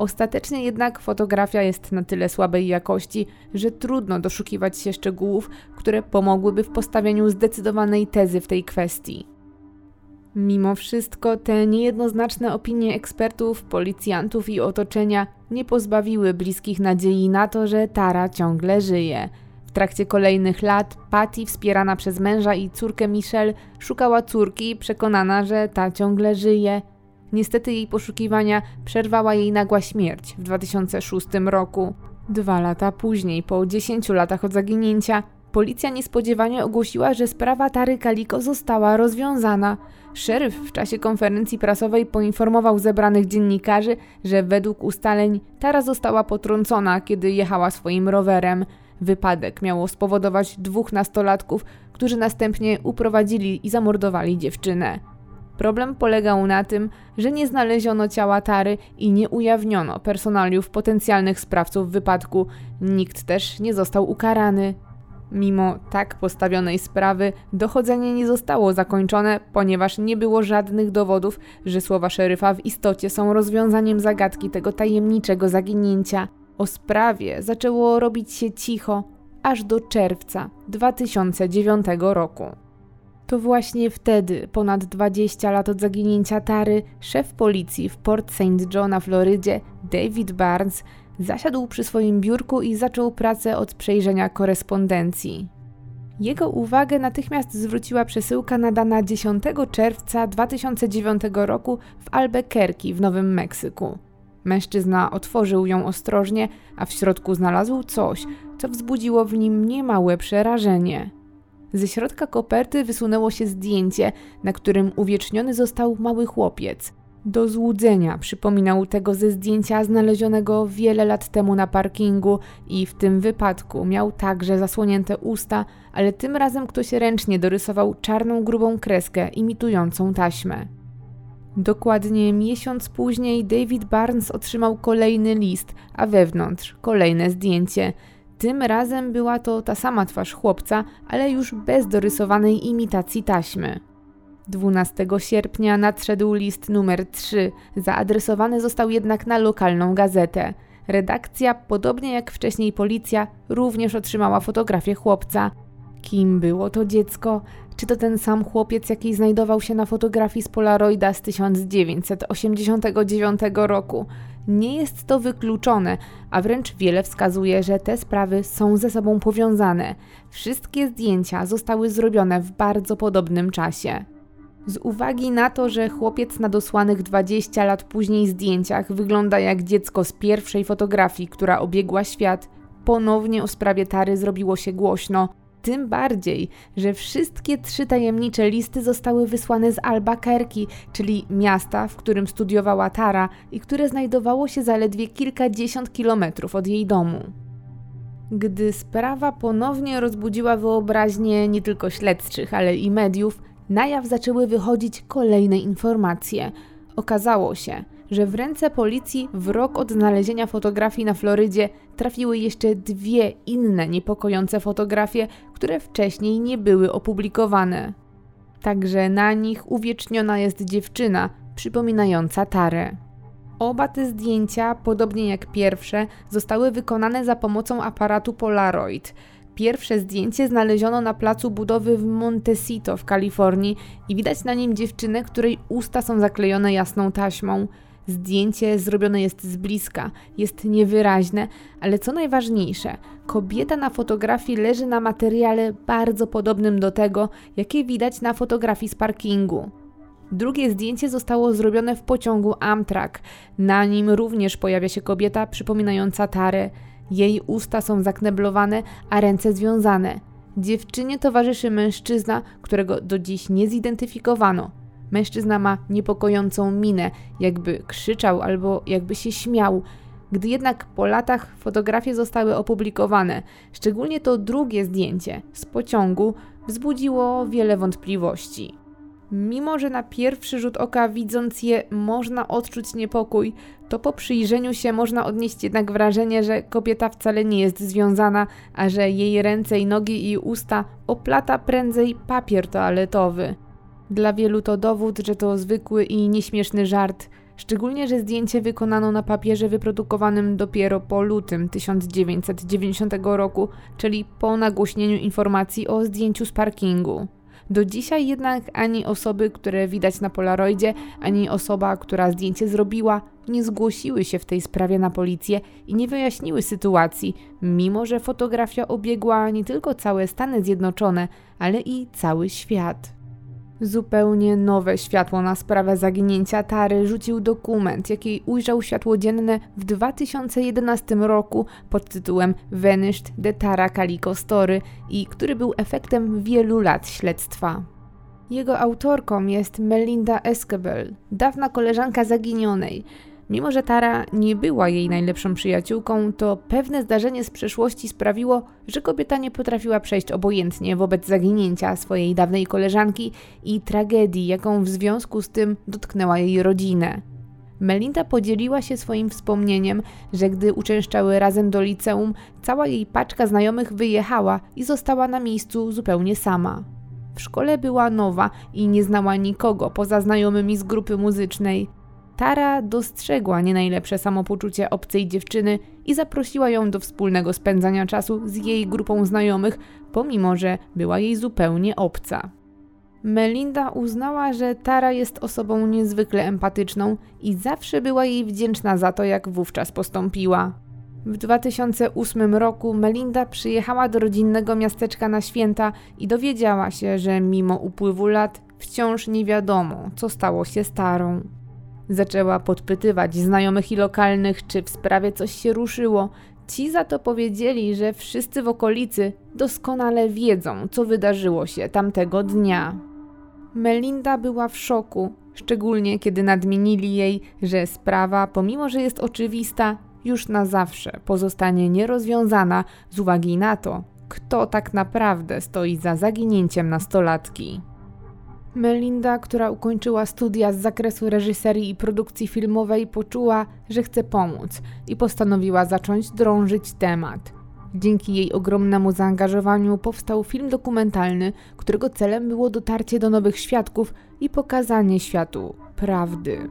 Ostatecznie jednak fotografia jest na tyle słabej jakości, że trudno doszukiwać się szczegółów, które pomogłyby w postawieniu zdecydowanej tezy w tej kwestii. Mimo wszystko te niejednoznaczne opinie ekspertów, policjantów i otoczenia nie pozbawiły bliskich nadziei na to, że Tara ciągle żyje. W trakcie kolejnych lat Patty, wspierana przez męża i córkę Michelle, szukała córki, przekonana, że ta ciągle żyje. Niestety jej poszukiwania przerwała jej nagła śmierć w 2006 roku. Dwa lata później, po 10 latach od zaginięcia, policja niespodziewanie ogłosiła, że sprawa Tary Kaliko została rozwiązana. Szeryf w czasie konferencji prasowej poinformował zebranych dziennikarzy, że według ustaleń Tara została potrącona, kiedy jechała swoim rowerem. Wypadek miało spowodować dwóch nastolatków, którzy następnie uprowadzili i zamordowali dziewczynę. Problem polegał na tym, że nie znaleziono ciała Tary i nie ujawniono personaliów potencjalnych sprawców wypadku. Nikt też nie został ukarany. Mimo tak postawionej sprawy, dochodzenie nie zostało zakończone, ponieważ nie było żadnych dowodów, że słowa szeryfa w istocie są rozwiązaniem zagadki tego tajemniczego zaginięcia. O sprawie zaczęło robić się cicho aż do czerwca 2009 roku. To właśnie wtedy, ponad 20 lat od zaginięcia Tary, szef policji w Port St. John na Florydzie, David Barnes, zasiadł przy swoim biurku i zaczął pracę od przejrzenia korespondencji. Jego uwagę natychmiast zwróciła przesyłka nadana 10 czerwca 2009 roku w Albuquerque w Nowym Meksyku. Mężczyzna otworzył ją ostrożnie, a w środku znalazł coś, co wzbudziło w nim niemałe przerażenie. Ze środka koperty wysunęło się zdjęcie, na którym uwieczniony został mały chłopiec. Do złudzenia przypominał tego ze zdjęcia znalezionego wiele lat temu na parkingu i w tym wypadku miał także zasłonięte usta, ale tym razem ktoś ręcznie dorysował czarną grubą kreskę imitującą taśmę. Dokładnie miesiąc później David Barnes otrzymał kolejny list, a wewnątrz kolejne zdjęcie. Tym razem była to ta sama twarz chłopca, ale już bez dorysowanej imitacji taśmy. 12 sierpnia nadszedł list numer 3. Zaadresowany został jednak na lokalną gazetę. Redakcja, podobnie jak wcześniej policja, również otrzymała fotografię chłopca. Kim było to dziecko? Czy to ten sam chłopiec, jaki znajdował się na fotografii z Polaroida z 1989 roku? Nie jest to wykluczone, a wręcz wiele wskazuje, że te sprawy są ze sobą powiązane. Wszystkie zdjęcia zostały zrobione w bardzo podobnym czasie. Z uwagi na to, że chłopiec na dosłanych 20 lat później zdjęciach wygląda jak dziecko z pierwszej fotografii, która obiegła świat, ponownie o sprawie Tary zrobiło się głośno. Tym bardziej, że wszystkie trzy tajemnicze listy zostały wysłane z Albuquerque, czyli miasta, w którym studiowała Tara i które znajdowało się zaledwie kilkadziesiąt kilometrów od jej domu. Gdy sprawa ponownie rozbudziła wyobraźnię nie tylko śledczych, ale i mediów, na jaw zaczęły wychodzić kolejne informacje. Okazało się, że w ręce policji w rok od znalezienia fotografii na Florydzie trafiły jeszcze dwie inne niepokojące fotografie, które wcześniej nie były opublikowane. Także na nich uwieczniona jest dziewczyna przypominająca Tarę. Oba te zdjęcia, podobnie jak pierwsze, zostały wykonane za pomocą aparatu Polaroid. Pierwsze zdjęcie znaleziono na placu budowy w Montecito w Kalifornii i widać na nim dziewczynę, której usta są zaklejone jasną taśmą. Zdjęcie zrobione jest z bliska, jest niewyraźne, ale co najważniejsze, kobieta na fotografii leży na materiale bardzo podobnym do tego, jakie widać na fotografii z parkingu. Drugie zdjęcie zostało zrobione w pociągu Amtrak. Na nim również pojawia się kobieta przypominająca Tarę. Jej usta są zakneblowane, a ręce związane. Dziewczynie towarzyszy mężczyzna, którego do dziś nie zidentyfikowano. Mężczyzna ma niepokojącą minę, jakby krzyczał albo jakby się śmiał. Gdy jednak po latach fotografie zostały opublikowane, szczególnie to drugie zdjęcie z pociągu wzbudziło wiele wątpliwości. Mimo, że na pierwszy rzut oka widząc je można odczuć niepokój, to po przyjrzeniu się można odnieść jednak wrażenie, że kobieta wcale nie jest związana, a że jej ręce i nogi i usta oplata prędzej papier toaletowy. Dla wielu to dowód, że to zwykły i nieśmieszny żart, szczególnie, że zdjęcie wykonano na papierze wyprodukowanym dopiero po lutym 1990 roku, czyli po nagłośnieniu informacji o zdjęciu z parkingu. Do dzisiaj jednak ani osoby, które widać na Polaroidzie, ani osoba, która zdjęcie zrobiła, nie zgłosiły się w tej sprawie na policję i nie wyjaśniły sytuacji, mimo że fotografia obiegła nie tylko całe Stany Zjednoczone, ale i cały świat. Zupełnie nowe światło na sprawę zaginięcia Tary rzucił dokument, jaki ujrzał światło dzienne w 2011 roku pod tytułem Vanished the Tara Calico Story i który był efektem wielu lat śledztwa. Jego autorką jest Melinda Escabel, dawna koleżanka zaginionej, Mimo, że Tara nie była jej najlepszą przyjaciółką, to pewne zdarzenie z przeszłości sprawiło, że kobieta nie potrafiła przejść obojętnie wobec zaginięcia swojej dawnej koleżanki i tragedii, jaką w związku z tym dotknęła jej rodzinę. Melinda podzieliła się swoim wspomnieniem, że gdy uczęszczały razem do liceum, cała jej paczka znajomych wyjechała i została na miejscu zupełnie sama. W szkole była nowa i nie znała nikogo poza znajomymi z grupy muzycznej. Tara dostrzegła nie najlepsze samopoczucie obcej dziewczyny i zaprosiła ją do wspólnego spędzania czasu z jej grupą znajomych, pomimo że była jej zupełnie obca. Melinda uznała, że Tara jest osobą niezwykle empatyczną i zawsze była jej wdzięczna za to, jak wówczas postąpiła. W 2008 roku Melinda przyjechała do rodzinnego miasteczka na święta i dowiedziała się, że mimo upływu lat wciąż nie wiadomo, co stało się starą. Zaczęła podpytywać znajomych i lokalnych, czy w sprawie coś się ruszyło. Ci za to powiedzieli, że wszyscy w okolicy doskonale wiedzą, co wydarzyło się tamtego dnia. Melinda była w szoku, szczególnie kiedy nadmienili jej, że sprawa, pomimo że jest oczywista, już na zawsze pozostanie nierozwiązana z uwagi na to, kto tak naprawdę stoi za zaginięciem nastolatki. Melinda, która ukończyła studia z zakresu reżyserii i produkcji filmowej, poczuła, że chce pomóc i postanowiła zacząć drążyć temat. Dzięki jej ogromnemu zaangażowaniu powstał film dokumentalny, którego celem było dotarcie do nowych świadków i pokazanie światu prawdy.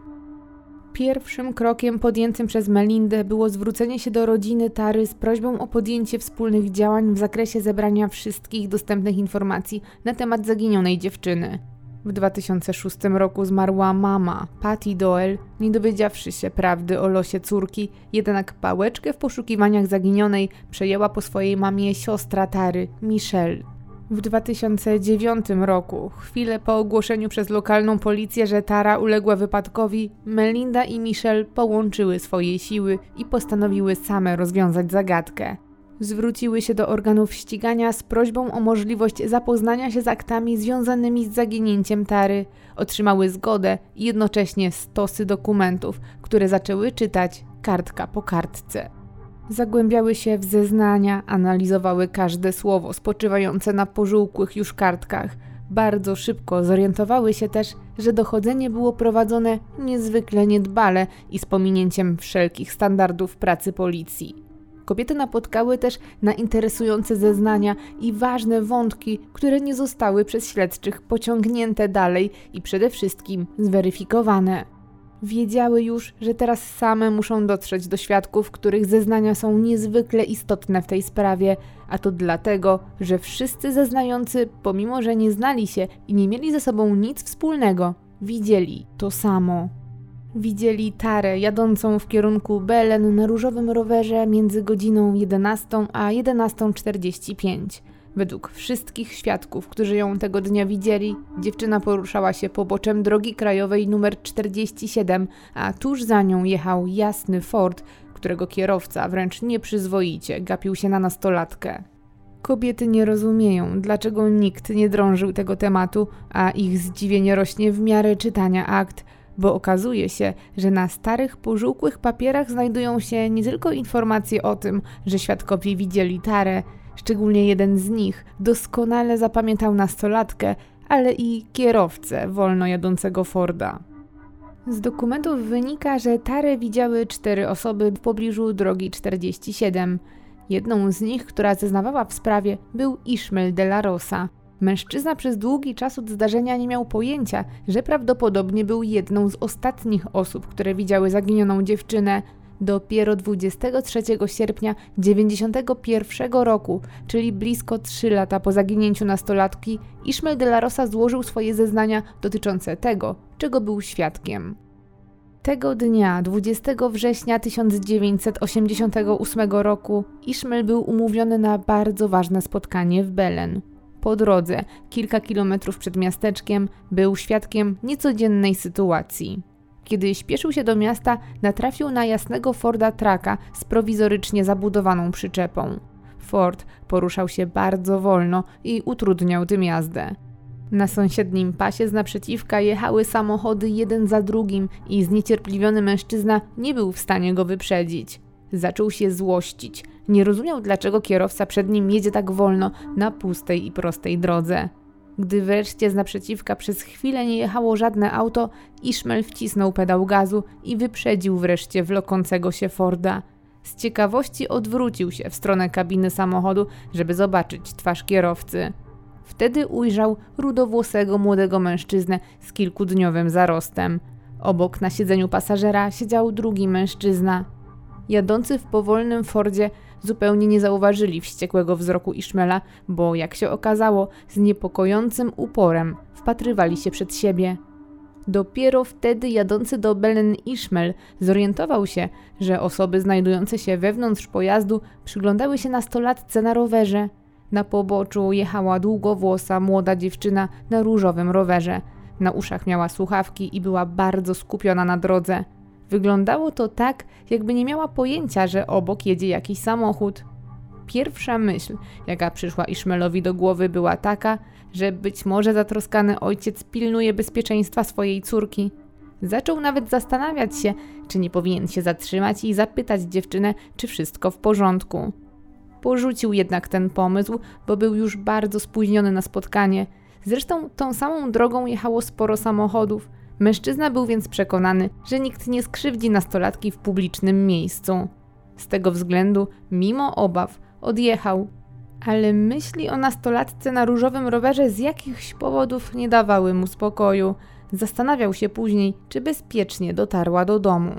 Pierwszym krokiem podjętym przez Melindę było zwrócenie się do rodziny Tary z prośbą o podjęcie wspólnych działań w zakresie zebrania wszystkich dostępnych informacji na temat zaginionej dziewczyny. W 2006 roku zmarła mama, Patty Doyle, nie dowiedziawszy się prawdy o losie córki, jednak pałeczkę w poszukiwaniach zaginionej przejęła po swojej mamie siostra Tary, Michelle. W 2009 roku, chwilę po ogłoszeniu przez lokalną policję, że Tara uległa wypadkowi, Melinda i Michelle połączyły swoje siły i postanowiły same rozwiązać zagadkę zwróciły się do organów ścigania z prośbą o możliwość zapoznania się z aktami związanymi z zaginięciem Tary. Otrzymały zgodę i jednocześnie stosy dokumentów, które zaczęły czytać kartka po kartce. Zagłębiały się w zeznania, analizowały każde słowo spoczywające na pożółkłych już kartkach. Bardzo szybko zorientowały się też, że dochodzenie było prowadzone niezwykle niedbale i z pominięciem wszelkich standardów pracy policji. Kobiety napotkały też na interesujące zeznania i ważne wątki, które nie zostały przez śledczych pociągnięte dalej i przede wszystkim zweryfikowane. Wiedziały już, że teraz same muszą dotrzeć do świadków, których zeznania są niezwykle istotne w tej sprawie, a to dlatego, że wszyscy zeznający, pomimo że nie znali się i nie mieli ze sobą nic wspólnego, widzieli to samo. Widzieli Tarę jadącą w kierunku Belen na różowym rowerze między godziną 11 a 11.45. Według wszystkich świadków, którzy ją tego dnia widzieli, dziewczyna poruszała się poboczem drogi krajowej numer 47, a tuż za nią jechał jasny Ford, którego kierowca wręcz nieprzyzwoicie gapił się na nastolatkę. Kobiety nie rozumieją, dlaczego nikt nie drążył tego tematu, a ich zdziwienie rośnie w miarę czytania akt, bo okazuje się, że na starych, pożółkłych papierach znajdują się nie tylko informacje o tym, że świadkowie widzieli Tarę, szczególnie jeden z nich doskonale zapamiętał nastolatkę, ale i kierowcę wolno jadącego Forda. Z dokumentów wynika, że Tarę widziały cztery osoby w pobliżu drogi 47. Jedną z nich, która zeznawała w sprawie, był Ishmael de la Rosa. Mężczyzna przez długi czas od zdarzenia nie miał pojęcia, że prawdopodobnie był jedną z ostatnich osób, które widziały zaginioną dziewczynę. Dopiero 23 sierpnia 91 roku, czyli blisko 3 lata po zaginięciu nastolatki, Ishmael de la Rosa złożył swoje zeznania dotyczące tego, czego był świadkiem. Tego dnia, 20 września 1988 roku, Ishmael był umówiony na bardzo ważne spotkanie w Belen. Po drodze, kilka kilometrów przed miasteczkiem, był świadkiem niecodziennej sytuacji. Kiedy śpieszył się do miasta, natrafił na jasnego Forda Traka z prowizorycznie zabudowaną przyczepą. Ford poruszał się bardzo wolno i utrudniał tym jazdę. Na sąsiednim pasie z naprzeciwka jechały samochody jeden za drugim i zniecierpliwiony mężczyzna nie był w stanie go wyprzedzić. Zaczął się złościć. Nie rozumiał, dlaczego kierowca przed nim jedzie tak wolno na pustej i prostej drodze. Gdy wreszcie z naprzeciwka przez chwilę nie jechało żadne auto, Ishmael wcisnął pedał gazu i wyprzedził wreszcie wlokącego się Forda. Z ciekawości odwrócił się w stronę kabiny samochodu, żeby zobaczyć twarz kierowcy. Wtedy ujrzał rudowłosego młodego mężczyznę z kilkudniowym zarostem. Obok na siedzeniu pasażera siedział drugi mężczyzna. Jadący w powolnym Fordzie zupełnie nie zauważyli wściekłego wzroku Ishmela, bo jak się okazało, z niepokojącym uporem wpatrywali się przed siebie. Dopiero wtedy jadący do Belen Ishmael zorientował się, że osoby znajdujące się wewnątrz pojazdu przyglądały się nastolatce na rowerze. Na poboczu jechała długowłosa młoda dziewczyna na różowym rowerze. Na uszach miała słuchawki i była bardzo skupiona na drodze. Wyglądało to tak, jakby nie miała pojęcia, że obok jedzie jakiś samochód. Pierwsza myśl, jaka przyszła Ishmaelowi do głowy, była taka, że być może zatroskany ojciec pilnuje bezpieczeństwa swojej córki. Zaczął nawet zastanawiać się, czy nie powinien się zatrzymać i zapytać dziewczynę, czy wszystko w porządku. Porzucił jednak ten pomysł, bo był już bardzo spóźniony na spotkanie. Zresztą tą samą drogą jechało sporo samochodów. Mężczyzna był więc przekonany, że nikt nie skrzywdzi nastolatki w publicznym miejscu. Z tego względu, mimo obaw, odjechał. Ale myśli o nastolatce na różowym rowerze z jakichś powodów nie dawały mu spokoju. Zastanawiał się później, czy bezpiecznie dotarła do domu.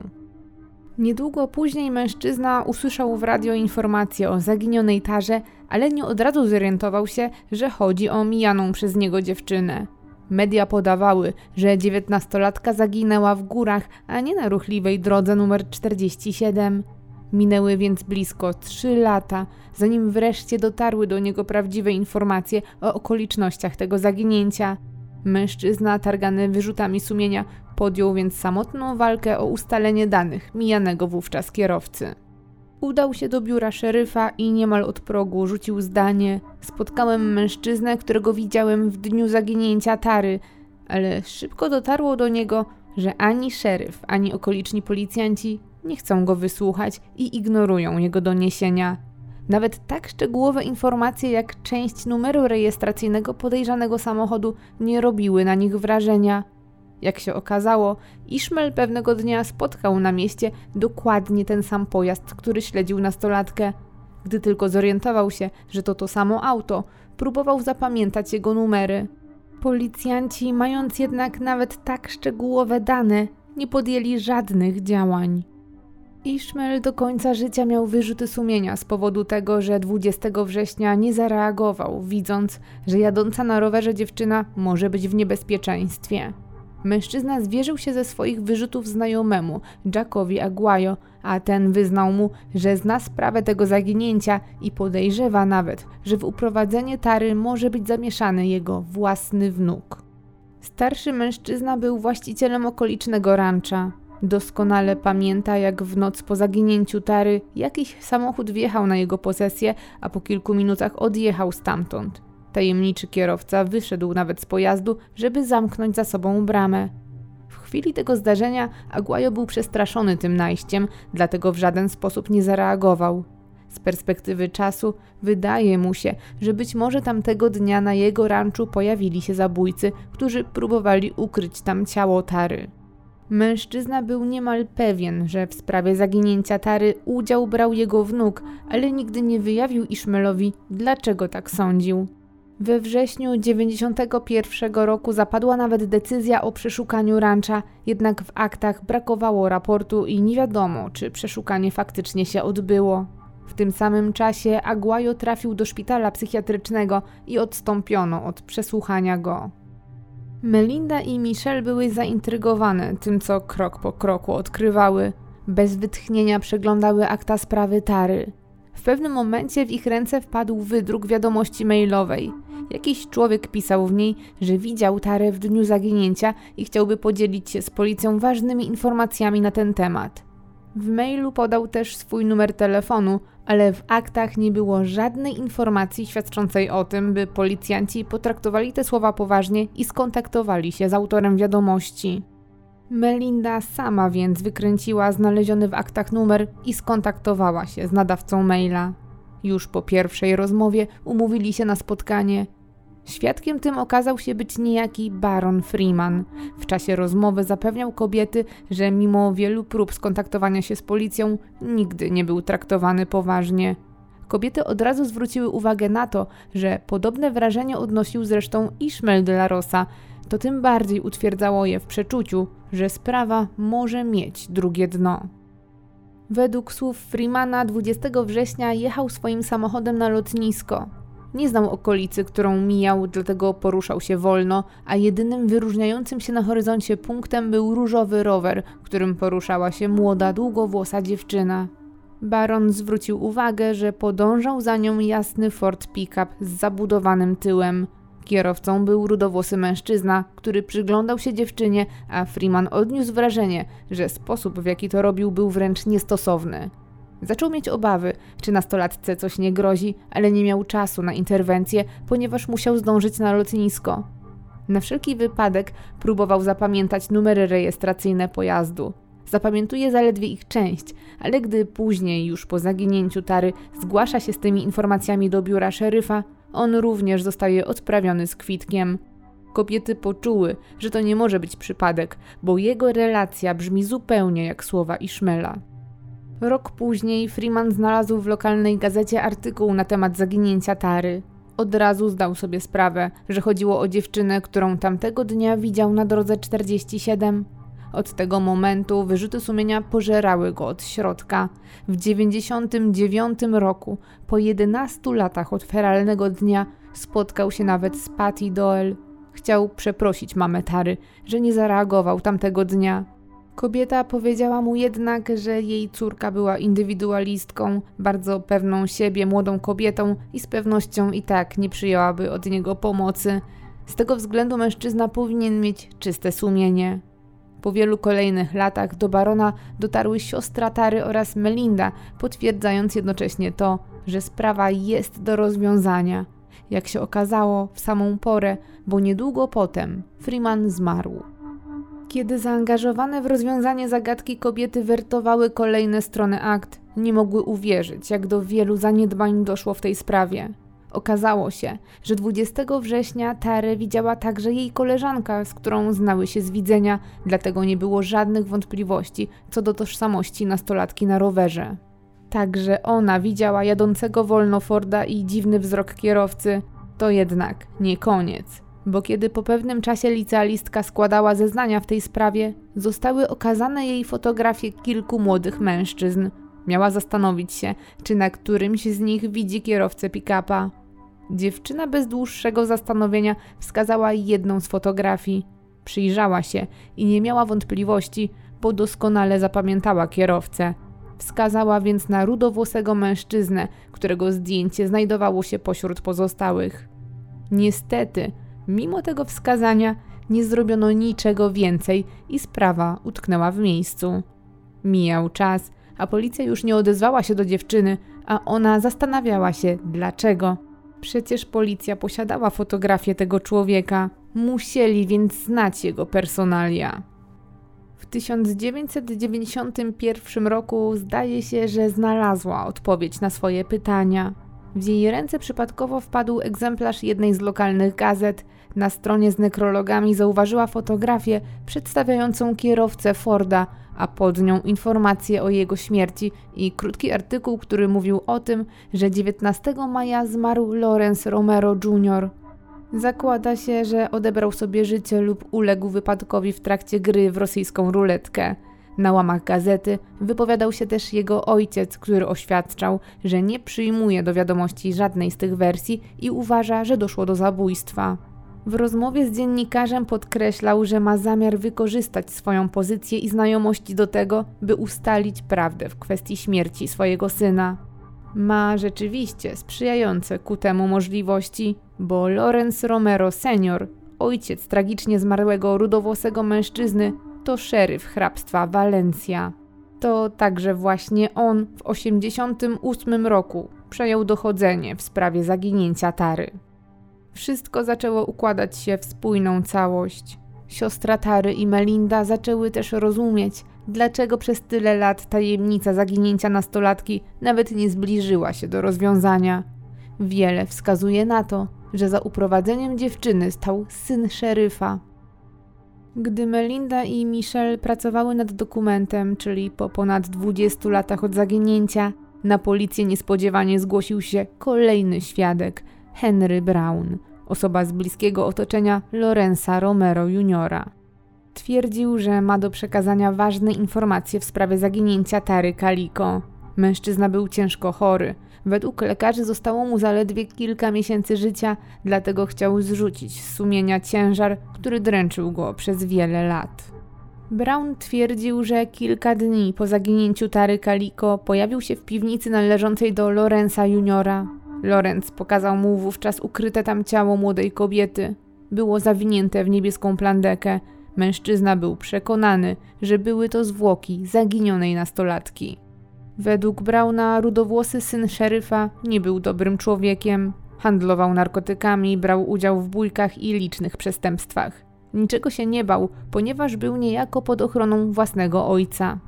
Niedługo później mężczyzna usłyszał w radio informację o zaginionej tarze, ale nie od razu zorientował się, że chodzi o mijaną przez niego dziewczynę. Media podawały, że dziewiętnastolatka zaginęła w górach, a nie na ruchliwej drodze numer 47. Minęły więc blisko trzy lata, zanim wreszcie dotarły do niego prawdziwe informacje o okolicznościach tego zaginięcia. Mężczyzna, targany wyrzutami sumienia, podjął więc samotną walkę o ustalenie danych mijanego wówczas kierowcy. Udał się do biura szeryfa i niemal od progu rzucił zdanie: Spotkałem mężczyznę, którego widziałem w dniu zaginięcia Tary, ale szybko dotarło do niego, że ani szeryf, ani okoliczni policjanci nie chcą go wysłuchać i ignorują jego doniesienia. Nawet tak szczegółowe informacje jak część numeru rejestracyjnego podejrzanego samochodu nie robiły na nich wrażenia. Jak się okazało, Ishmael pewnego dnia spotkał na mieście dokładnie ten sam pojazd, który śledził nastolatkę. Gdy tylko zorientował się, że to to samo auto, próbował zapamiętać jego numery. Policjanci, mając jednak nawet tak szczegółowe dane, nie podjęli żadnych działań. Ishmael do końca życia miał wyrzuty sumienia z powodu tego, że 20 września nie zareagował, widząc, że jadąca na rowerze dziewczyna może być w niebezpieczeństwie. Mężczyzna zwierzył się ze swoich wyrzutów znajomemu, Jackowi Aguayo, a ten wyznał mu, że zna sprawę tego zaginięcia i podejrzewa nawet, że w uprowadzenie Tary może być zamieszany jego własny wnuk. Starszy mężczyzna był właścicielem okolicznego rancza. Doskonale pamięta, jak w noc po zaginięciu Tary jakiś samochód wjechał na jego posesję, a po kilku minutach odjechał stamtąd. Tajemniczy kierowca wyszedł nawet z pojazdu, żeby zamknąć za sobą bramę. W chwili tego zdarzenia Aguayo był przestraszony tym najściem, dlatego w żaden sposób nie zareagował. Z perspektywy czasu wydaje mu się, że być może tamtego dnia na jego ranczu pojawili się zabójcy, którzy próbowali ukryć tam ciało Tary. Mężczyzna był niemal pewien, że w sprawie zaginięcia Tary udział brał jego wnuk, ale nigdy nie wyjawił Iszmelowi, dlaczego tak sądził. We wrześniu 91 roku zapadła nawet decyzja o przeszukaniu rancza, jednak w aktach brakowało raportu i nie wiadomo, czy przeszukanie faktycznie się odbyło. W tym samym czasie Aguayo trafił do szpitala psychiatrycznego i odstąpiono od przesłuchania go. Melinda i Michelle były zaintrygowane tym, co krok po kroku odkrywały. Bez wytchnienia przeglądały akta sprawy Tary. W pewnym momencie w ich ręce wpadł wydruk wiadomości mailowej. Jakiś człowiek pisał w niej, że widział Tarę w dniu zaginięcia i chciałby podzielić się z policją ważnymi informacjami na ten temat. W mailu podał też swój numer telefonu, ale w aktach nie było żadnej informacji świadczącej o tym, by policjanci potraktowali te słowa poważnie i skontaktowali się z autorem wiadomości. Melinda sama więc wykręciła znaleziony w aktach numer i skontaktowała się z nadawcą maila. Już po pierwszej rozmowie umówili się na spotkanie. Świadkiem tym okazał się być niejaki baron Freeman. W czasie rozmowy zapewniał kobiety, że mimo wielu prób skontaktowania się z policją, nigdy nie był traktowany poważnie. Kobiety od razu zwróciły uwagę na to, że podobne wrażenie odnosił zresztą Ishmael de la Rosa. To tym bardziej utwierdzało je w przeczuciu, że sprawa może mieć drugie dno. Według słów Freemana 20 września jechał swoim samochodem na lotnisko. Nie znał okolicy, którą mijał, dlatego poruszał się wolno, a jedynym wyróżniającym się na horyzoncie punktem był różowy rower, którym poruszała się młoda, długowłosa dziewczyna. Baron zwrócił uwagę, że podążał za nią jasny Ford Pickup z zabudowanym tyłem. Kierowcą był rudowłosy mężczyzna, który przyglądał się dziewczynie, a Freeman odniósł wrażenie, że sposób w jaki to robił był wręcz niestosowny. Zaczął mieć obawy, czy nastolatce coś nie grozi, ale nie miał czasu na interwencję, ponieważ musiał zdążyć na lotnisko. Na wszelki wypadek próbował zapamiętać numery rejestracyjne pojazdu. Zapamiętuje zaledwie ich część, ale gdy później, już po zaginięciu Tary, zgłasza się z tymi informacjami do biura szeryfa, on również zostaje odprawiony z kwitkiem. Kobiety poczuły, że to nie może być przypadek, bo jego relacja brzmi zupełnie jak słowa Ishmela. Rok później Freeman znalazł w lokalnej gazecie artykuł na temat zaginięcia Tary. Od razu zdał sobie sprawę, że chodziło o dziewczynę, którą tamtego dnia widział na drodze 47. Od tego momentu wyrzuty sumienia pożerały go od środka. W 99 roku, po 11 latach od feralnego dnia, spotkał się nawet z Patty Doyle. Chciał przeprosić mamę Tary, że nie zareagował tamtego dnia. Kobieta powiedziała mu jednak, że jej córka była indywidualistką, bardzo pewną siebie, młodą kobietą i z pewnością i tak nie przyjęłaby od niego pomocy. Z tego względu mężczyzna powinien mieć czyste sumienie. Po wielu kolejnych latach do barona dotarły siostra Tary oraz Melinda, potwierdzając jednocześnie to, że sprawa jest do rozwiązania. Jak się okazało, w samą porę, bo niedługo potem Freeman zmarł. Kiedy zaangażowane w rozwiązanie zagadki kobiety wertowały kolejne strony akt, nie mogły uwierzyć, jak do wielu zaniedbań doszło w tej sprawie. Okazało się, że 20 września Tarę widziała także jej koleżanka, z którą znały się z widzenia, dlatego nie było żadnych wątpliwości co do tożsamości nastolatki na rowerze. Także ona widziała jadącego wolno Forda i dziwny wzrok kierowcy. To jednak nie koniec, bo kiedy po pewnym czasie licealistka składała zeznania w tej sprawie, zostały okazane jej fotografie kilku młodych mężczyzn. Miała zastanowić się, czy na którymś z nich widzi kierowcę pick-upa. Dziewczyna bez dłuższego zastanowienia wskazała jedną z fotografii. Przyjrzała się i nie miała wątpliwości, bo doskonale zapamiętała kierowcę. Wskazała więc na rudowłosego mężczyznę, którego zdjęcie znajdowało się pośród pozostałych. Niestety, mimo tego wskazania, nie zrobiono niczego więcej i sprawa utknęła w miejscu. Mijał czas, a policja już nie odezwała się do dziewczyny, a ona zastanawiała się dlaczego. Przecież policja posiadała fotografię tego człowieka, musieli więc znać jego personalia. W 1991 roku zdaje się, że znalazła odpowiedź na swoje pytania. W jej ręce przypadkowo wpadł egzemplarz jednej z lokalnych gazet. Na stronie z nekrologami zauważyła fotografię przedstawiającą kierowcę Forda, a pod nią informację o jego śmierci i krótki artykuł, który mówił o tym, że 19 maja zmarł Lawrence Romero Jr. Zakłada się, że odebrał sobie życie lub uległ wypadkowi w trakcie gry w rosyjską ruletkę. Na łamach gazety wypowiadał się też jego ojciec, który oświadczał, że nie przyjmuje do wiadomości żadnej z tych wersji i uważa, że doszło do zabójstwa. W rozmowie z dziennikarzem podkreślał, że ma zamiar wykorzystać swoją pozycję i znajomości do tego, by ustalić prawdę w kwestii śmierci swojego syna. Ma rzeczywiście sprzyjające ku temu możliwości, bo Lorenz Romero senior, ojciec tragicznie zmarłego rudowłosego mężczyzny, to szeryf hrabstwa Walencja. To także właśnie on w 1988 roku przejął dochodzenie w sprawie zaginięcia Tary. Wszystko zaczęło układać się w spójną całość. Siostra Tary i Melinda zaczęły też rozumieć, dlaczego przez tyle lat tajemnica zaginięcia nastolatki nawet nie zbliżyła się do rozwiązania. Wiele wskazuje na to, że za uprowadzeniem dziewczyny stał syn szeryfa. Gdy Melinda i Michelle pracowały nad dokumentem, czyli po ponad 20 latach od zaginięcia, na policję niespodziewanie zgłosił się kolejny świadek Henry Brown, osoba z bliskiego otoczenia Lorenza Romero Jr. Twierdził, że ma do przekazania ważne informacje w sprawie zaginięcia Tary Kaliko. Mężczyzna był ciężko chory. Według lekarzy zostało mu zaledwie kilka miesięcy życia, dlatego chciał zrzucić z sumienia ciężar, który dręczył go przez wiele lat. Brown twierdził, że kilka dni po zaginięciu Tary Kaliko pojawił się w piwnicy należącej do Lorenza Juniora. Lorenz pokazał mu wówczas ukryte tam ciało młodej kobiety. Było zawinięte w niebieską plandekę. Mężczyzna był przekonany, że były to zwłoki zaginionej nastolatki. Według Brauna rudowłosy syn szeryfa nie był dobrym człowiekiem. Handlował narkotykami, brał udział w bójkach i licznych przestępstwach. Niczego się nie bał, ponieważ był niejako pod ochroną własnego ojca.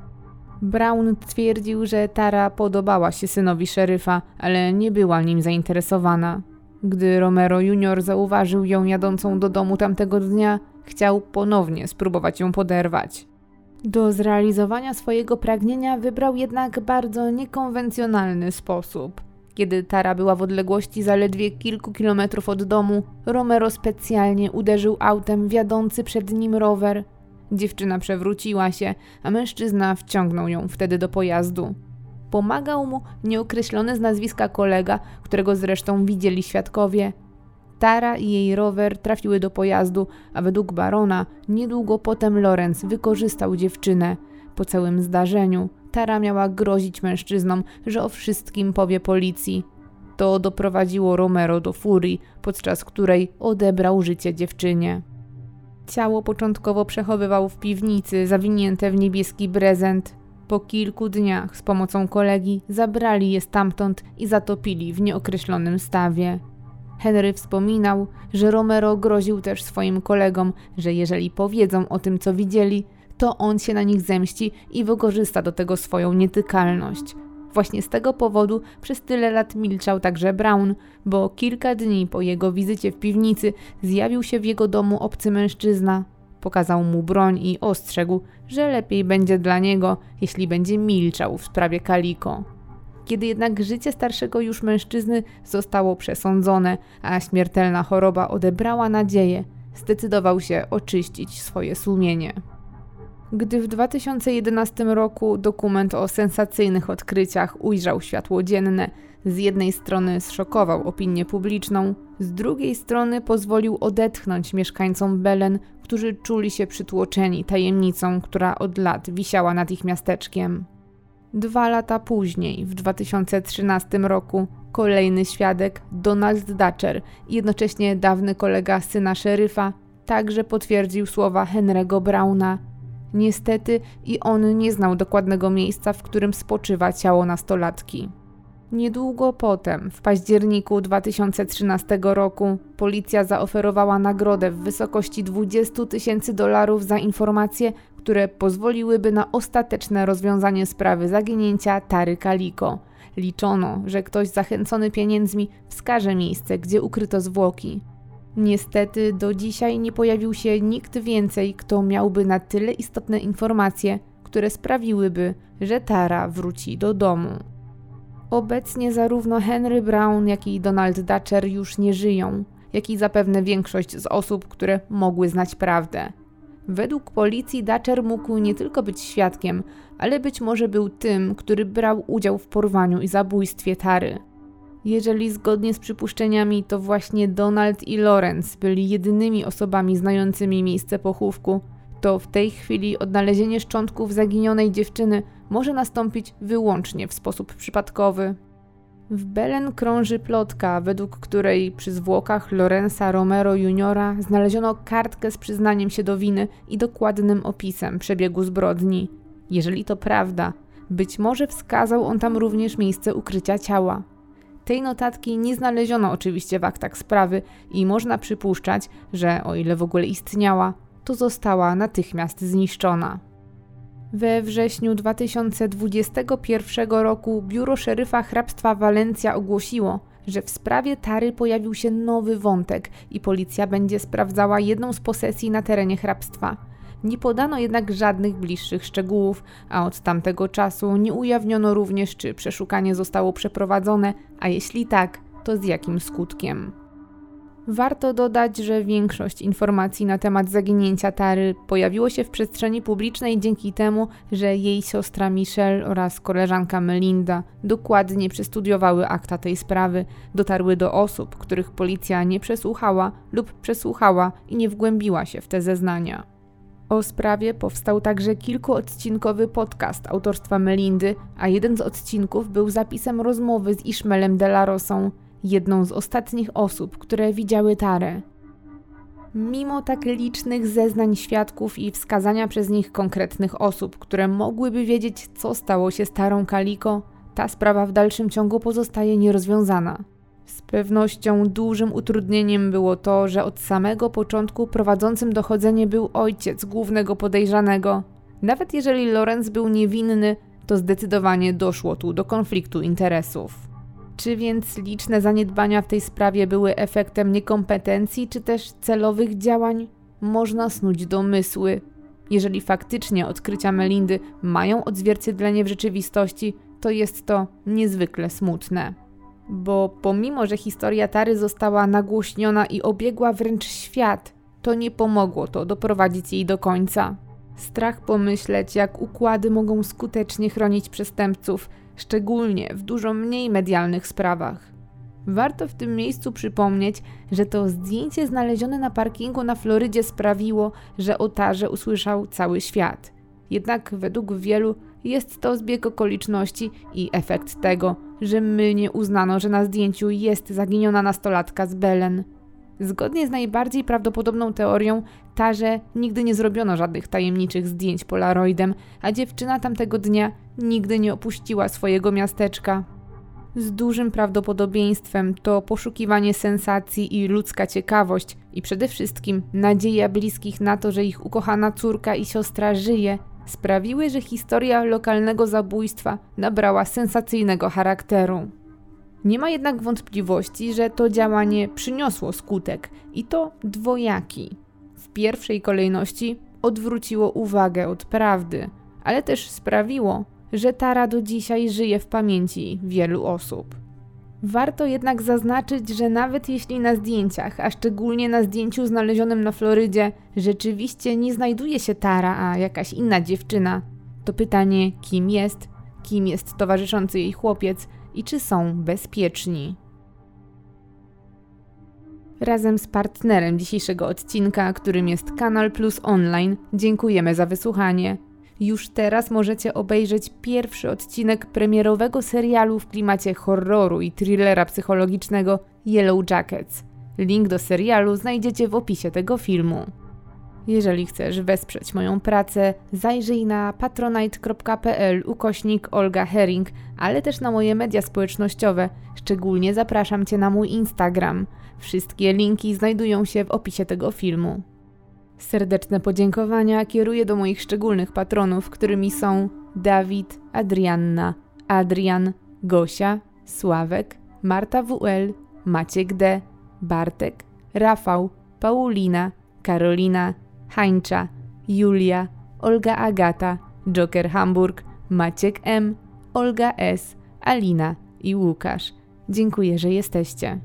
Brown twierdził, że Tara podobała się synowi szeryfa, ale nie była nim zainteresowana. Gdy Romero Jr. zauważył ją jadącą do domu tamtego dnia, chciał ponownie spróbować ją poderwać. Do zrealizowania swojego pragnienia wybrał jednak bardzo niekonwencjonalny sposób. Kiedy Tara była w odległości zaledwie kilku kilometrów od domu, Romero specjalnie uderzył autem wiadący przed nim rower. Dziewczyna przewróciła się, a mężczyzna wciągnął ją wtedy do pojazdu. Pomagał mu nieokreślony z nazwiska kolega, którego zresztą widzieli świadkowie. Tara i jej rower trafiły do pojazdu, a według barona niedługo potem Lorenz wykorzystał dziewczynę. Po całym zdarzeniu Tara miała grozić mężczyznom, że o wszystkim powie policji. To doprowadziło Romero do furii, podczas której odebrał życie dziewczynie. Ciało początkowo przechowywał w piwnicy, zawinięte w niebieski prezent. Po kilku dniach z pomocą kolegi zabrali je stamtąd i zatopili w nieokreślonym stawie. Henry wspominał, że Romero groził też swoim kolegom, że jeżeli powiedzą o tym, co widzieli, to on się na nich zemści i wykorzysta do tego swoją nietykalność. Właśnie z tego powodu przez tyle lat milczał także Brown, bo kilka dni po jego wizycie w piwnicy zjawił się w jego domu obcy mężczyzna. Pokazał mu broń i ostrzegł, że lepiej będzie dla niego, jeśli będzie milczał w sprawie Kaliko. Kiedy jednak życie starszego już mężczyzny zostało przesądzone, a śmiertelna choroba odebrała nadzieję, zdecydował się oczyścić swoje sumienie. Gdy w 2011 roku dokument o sensacyjnych odkryciach ujrzał światło dzienne, Z jednej strony zszokował opinię publiczną, z drugiej strony pozwolił odetchnąć mieszkańcom Belen, którzy czuli się przytłoczeni tajemnicą, która od lat wisiała nad ich miasteczkiem. Dwa lata później, w 2013 roku, kolejny świadek, Donald Dutcher, jednocześnie dawny kolega syna szeryfa, także potwierdził słowa Henry'ego Browna. Niestety i on nie znał dokładnego miejsca, w którym spoczywa ciało nastolatki. Niedługo potem, w październiku 2013 roku, policja zaoferowała nagrodę w wysokości 20 tysięcy dolarów za informacje, które pozwoliłyby na ostateczne rozwiązanie sprawy zaginięcia Tary Kaliko. Liczono, że ktoś zachęcony pieniędzmi wskaże miejsce, gdzie ukryto zwłoki. Niestety do dzisiaj nie pojawił się nikt więcej, kto miałby na tyle istotne informacje, które sprawiłyby, że Tara wróci do domu. Obecnie zarówno Henry Brown, jak i Donald Dutcher już nie żyją, jak i zapewne większość z osób, które mogły znać prawdę. Według policji Dutcher mógł nie tylko być świadkiem, ale być może był tym, który brał udział w porwaniu i zabójstwie Tary. Jeżeli zgodnie z przypuszczeniami, to właśnie Donald i Lawrence byli jedynymi osobami znającymi miejsce pochówku, to w tej chwili odnalezienie szczątków zaginionej dziewczyny może nastąpić wyłącznie w sposób przypadkowy. W Belen krąży plotka, według której przy zwłokach Lorenza Romero Jr. znaleziono kartkę z przyznaniem się do winy i dokładnym opisem przebiegu zbrodni. Jeżeli to prawda, być może wskazał on tam również miejsce ukrycia ciała. Tej notatki nie znaleziono oczywiście w aktach sprawy i można przypuszczać, że o ile w ogóle istniała, to została natychmiast zniszczona. We wrześniu 2021 roku biuro szeryfa hrabstwa Walencja ogłosiło, że w sprawie Tary pojawił się nowy wątek i policja będzie sprawdzała jedną z posesji na terenie hrabstwa. Nie podano jednak żadnych bliższych szczegółów, a od tamtego czasu nie ujawniono również, czy przeszukanie zostało przeprowadzone, a jeśli tak, to z jakim skutkiem. Warto dodać, że większość informacji na temat zaginięcia Tary pojawiło się w przestrzeni publicznej dzięki temu, że jej siostra Michelle oraz koleżanka Melinda dokładnie przestudiowały akta tej sprawy, dotarły do osób, których policja nie przesłuchała lub przesłuchała i nie wgłębiła się w te zeznania. O sprawie powstał także kilkuodcinkowy podcast autorstwa Melindy, a jeden z odcinków był zapisem rozmowy z Ishmaelem Delarosą, jedną z ostatnich osób, które widziały Tarę. Mimo tak licznych zeznań świadków i wskazania przez nich konkretnych osób, które mogłyby wiedzieć, co stało się starą Kaliko, ta sprawa w dalszym ciągu pozostaje nierozwiązana. Z pewnością dużym utrudnieniem było to, że od samego początku prowadzącym dochodzenie był ojciec głównego podejrzanego. Nawet jeżeli Lorenz był niewinny, to zdecydowanie doszło tu do konfliktu interesów. Czy więc liczne zaniedbania w tej sprawie były efektem niekompetencji, czy też celowych działań? Można snuć domysły. Jeżeli faktycznie odkrycia Melindy mają odzwierciedlenie w rzeczywistości, to jest to niezwykle smutne. Bo pomimo, że historia Tary została nagłośniona i obiegła wręcz świat, to nie pomogło to doprowadzić jej do końca. Strach pomyśleć, jak układy mogą skutecznie chronić przestępców, szczególnie w dużo mniej medialnych sprawach. Warto w tym miejscu przypomnieć, że to zdjęcie znalezione na parkingu na Florydzie sprawiło, że o Tarze usłyszał cały świat. Jednak według wielu jest to zbieg okoliczności i efekt tego, że mylnie uznano, że na zdjęciu jest zaginiona nastolatka z Belen. Zgodnie z najbardziej prawdopodobną teorią, Tarze nigdy nie zrobiono żadnych tajemniczych zdjęć polaroidem, a dziewczyna tamtego dnia nigdy nie opuściła swojego miasteczka. Z dużym prawdopodobieństwem to poszukiwanie sensacji i ludzka ciekawość, i przede wszystkim nadzieja bliskich na to, że ich ukochana córka i siostra żyje, sprawiły, że historia lokalnego zabójstwa nabrała sensacyjnego charakteru. Nie ma jednak wątpliwości, że to działanie przyniosło skutek i to dwojaki. W pierwszej kolejności odwróciło uwagę od prawdy, ale też sprawiło, że Tara do dzisiaj żyje w pamięci wielu osób. Warto jednak zaznaczyć, że nawet jeśli na zdjęciach, a szczególnie na zdjęciu znalezionym na Florydzie, rzeczywiście nie znajduje się Tara, a jakaś inna dziewczyna, to pytanie, kim jest, kim jest towarzyszący jej chłopiec, i czy są bezpieczni. Razem z partnerem dzisiejszego odcinka, którym jest Kanal Plus Online, dziękujemy za wysłuchanie. Już teraz możecie obejrzeć pierwszy odcinek premierowego serialu w klimacie horroru i thrillera psychologicznego Yellow Jackets. Link do serialu znajdziecie w opisie tego filmu. Jeżeli chcesz wesprzeć moją pracę, zajrzyj na patronite.pl ukośnik Olga Herring, ale też na moje media społecznościowe. Szczególnie zapraszam Cię na mój Instagram. Wszystkie linki znajdują się w opisie tego filmu. Serdeczne podziękowania kieruję do moich szczególnych patronów, którymi są Dawid, Adrianna, Adrian, Gosia, Sławek, Marta WL, Maciek D, Bartek, Rafał, Paulina, Karolina, Hańcza, Julia, Olga Agata, Joker Hamburg, Maciek M, Olga S, Alina i Łukasz. Dziękuję, że jesteście.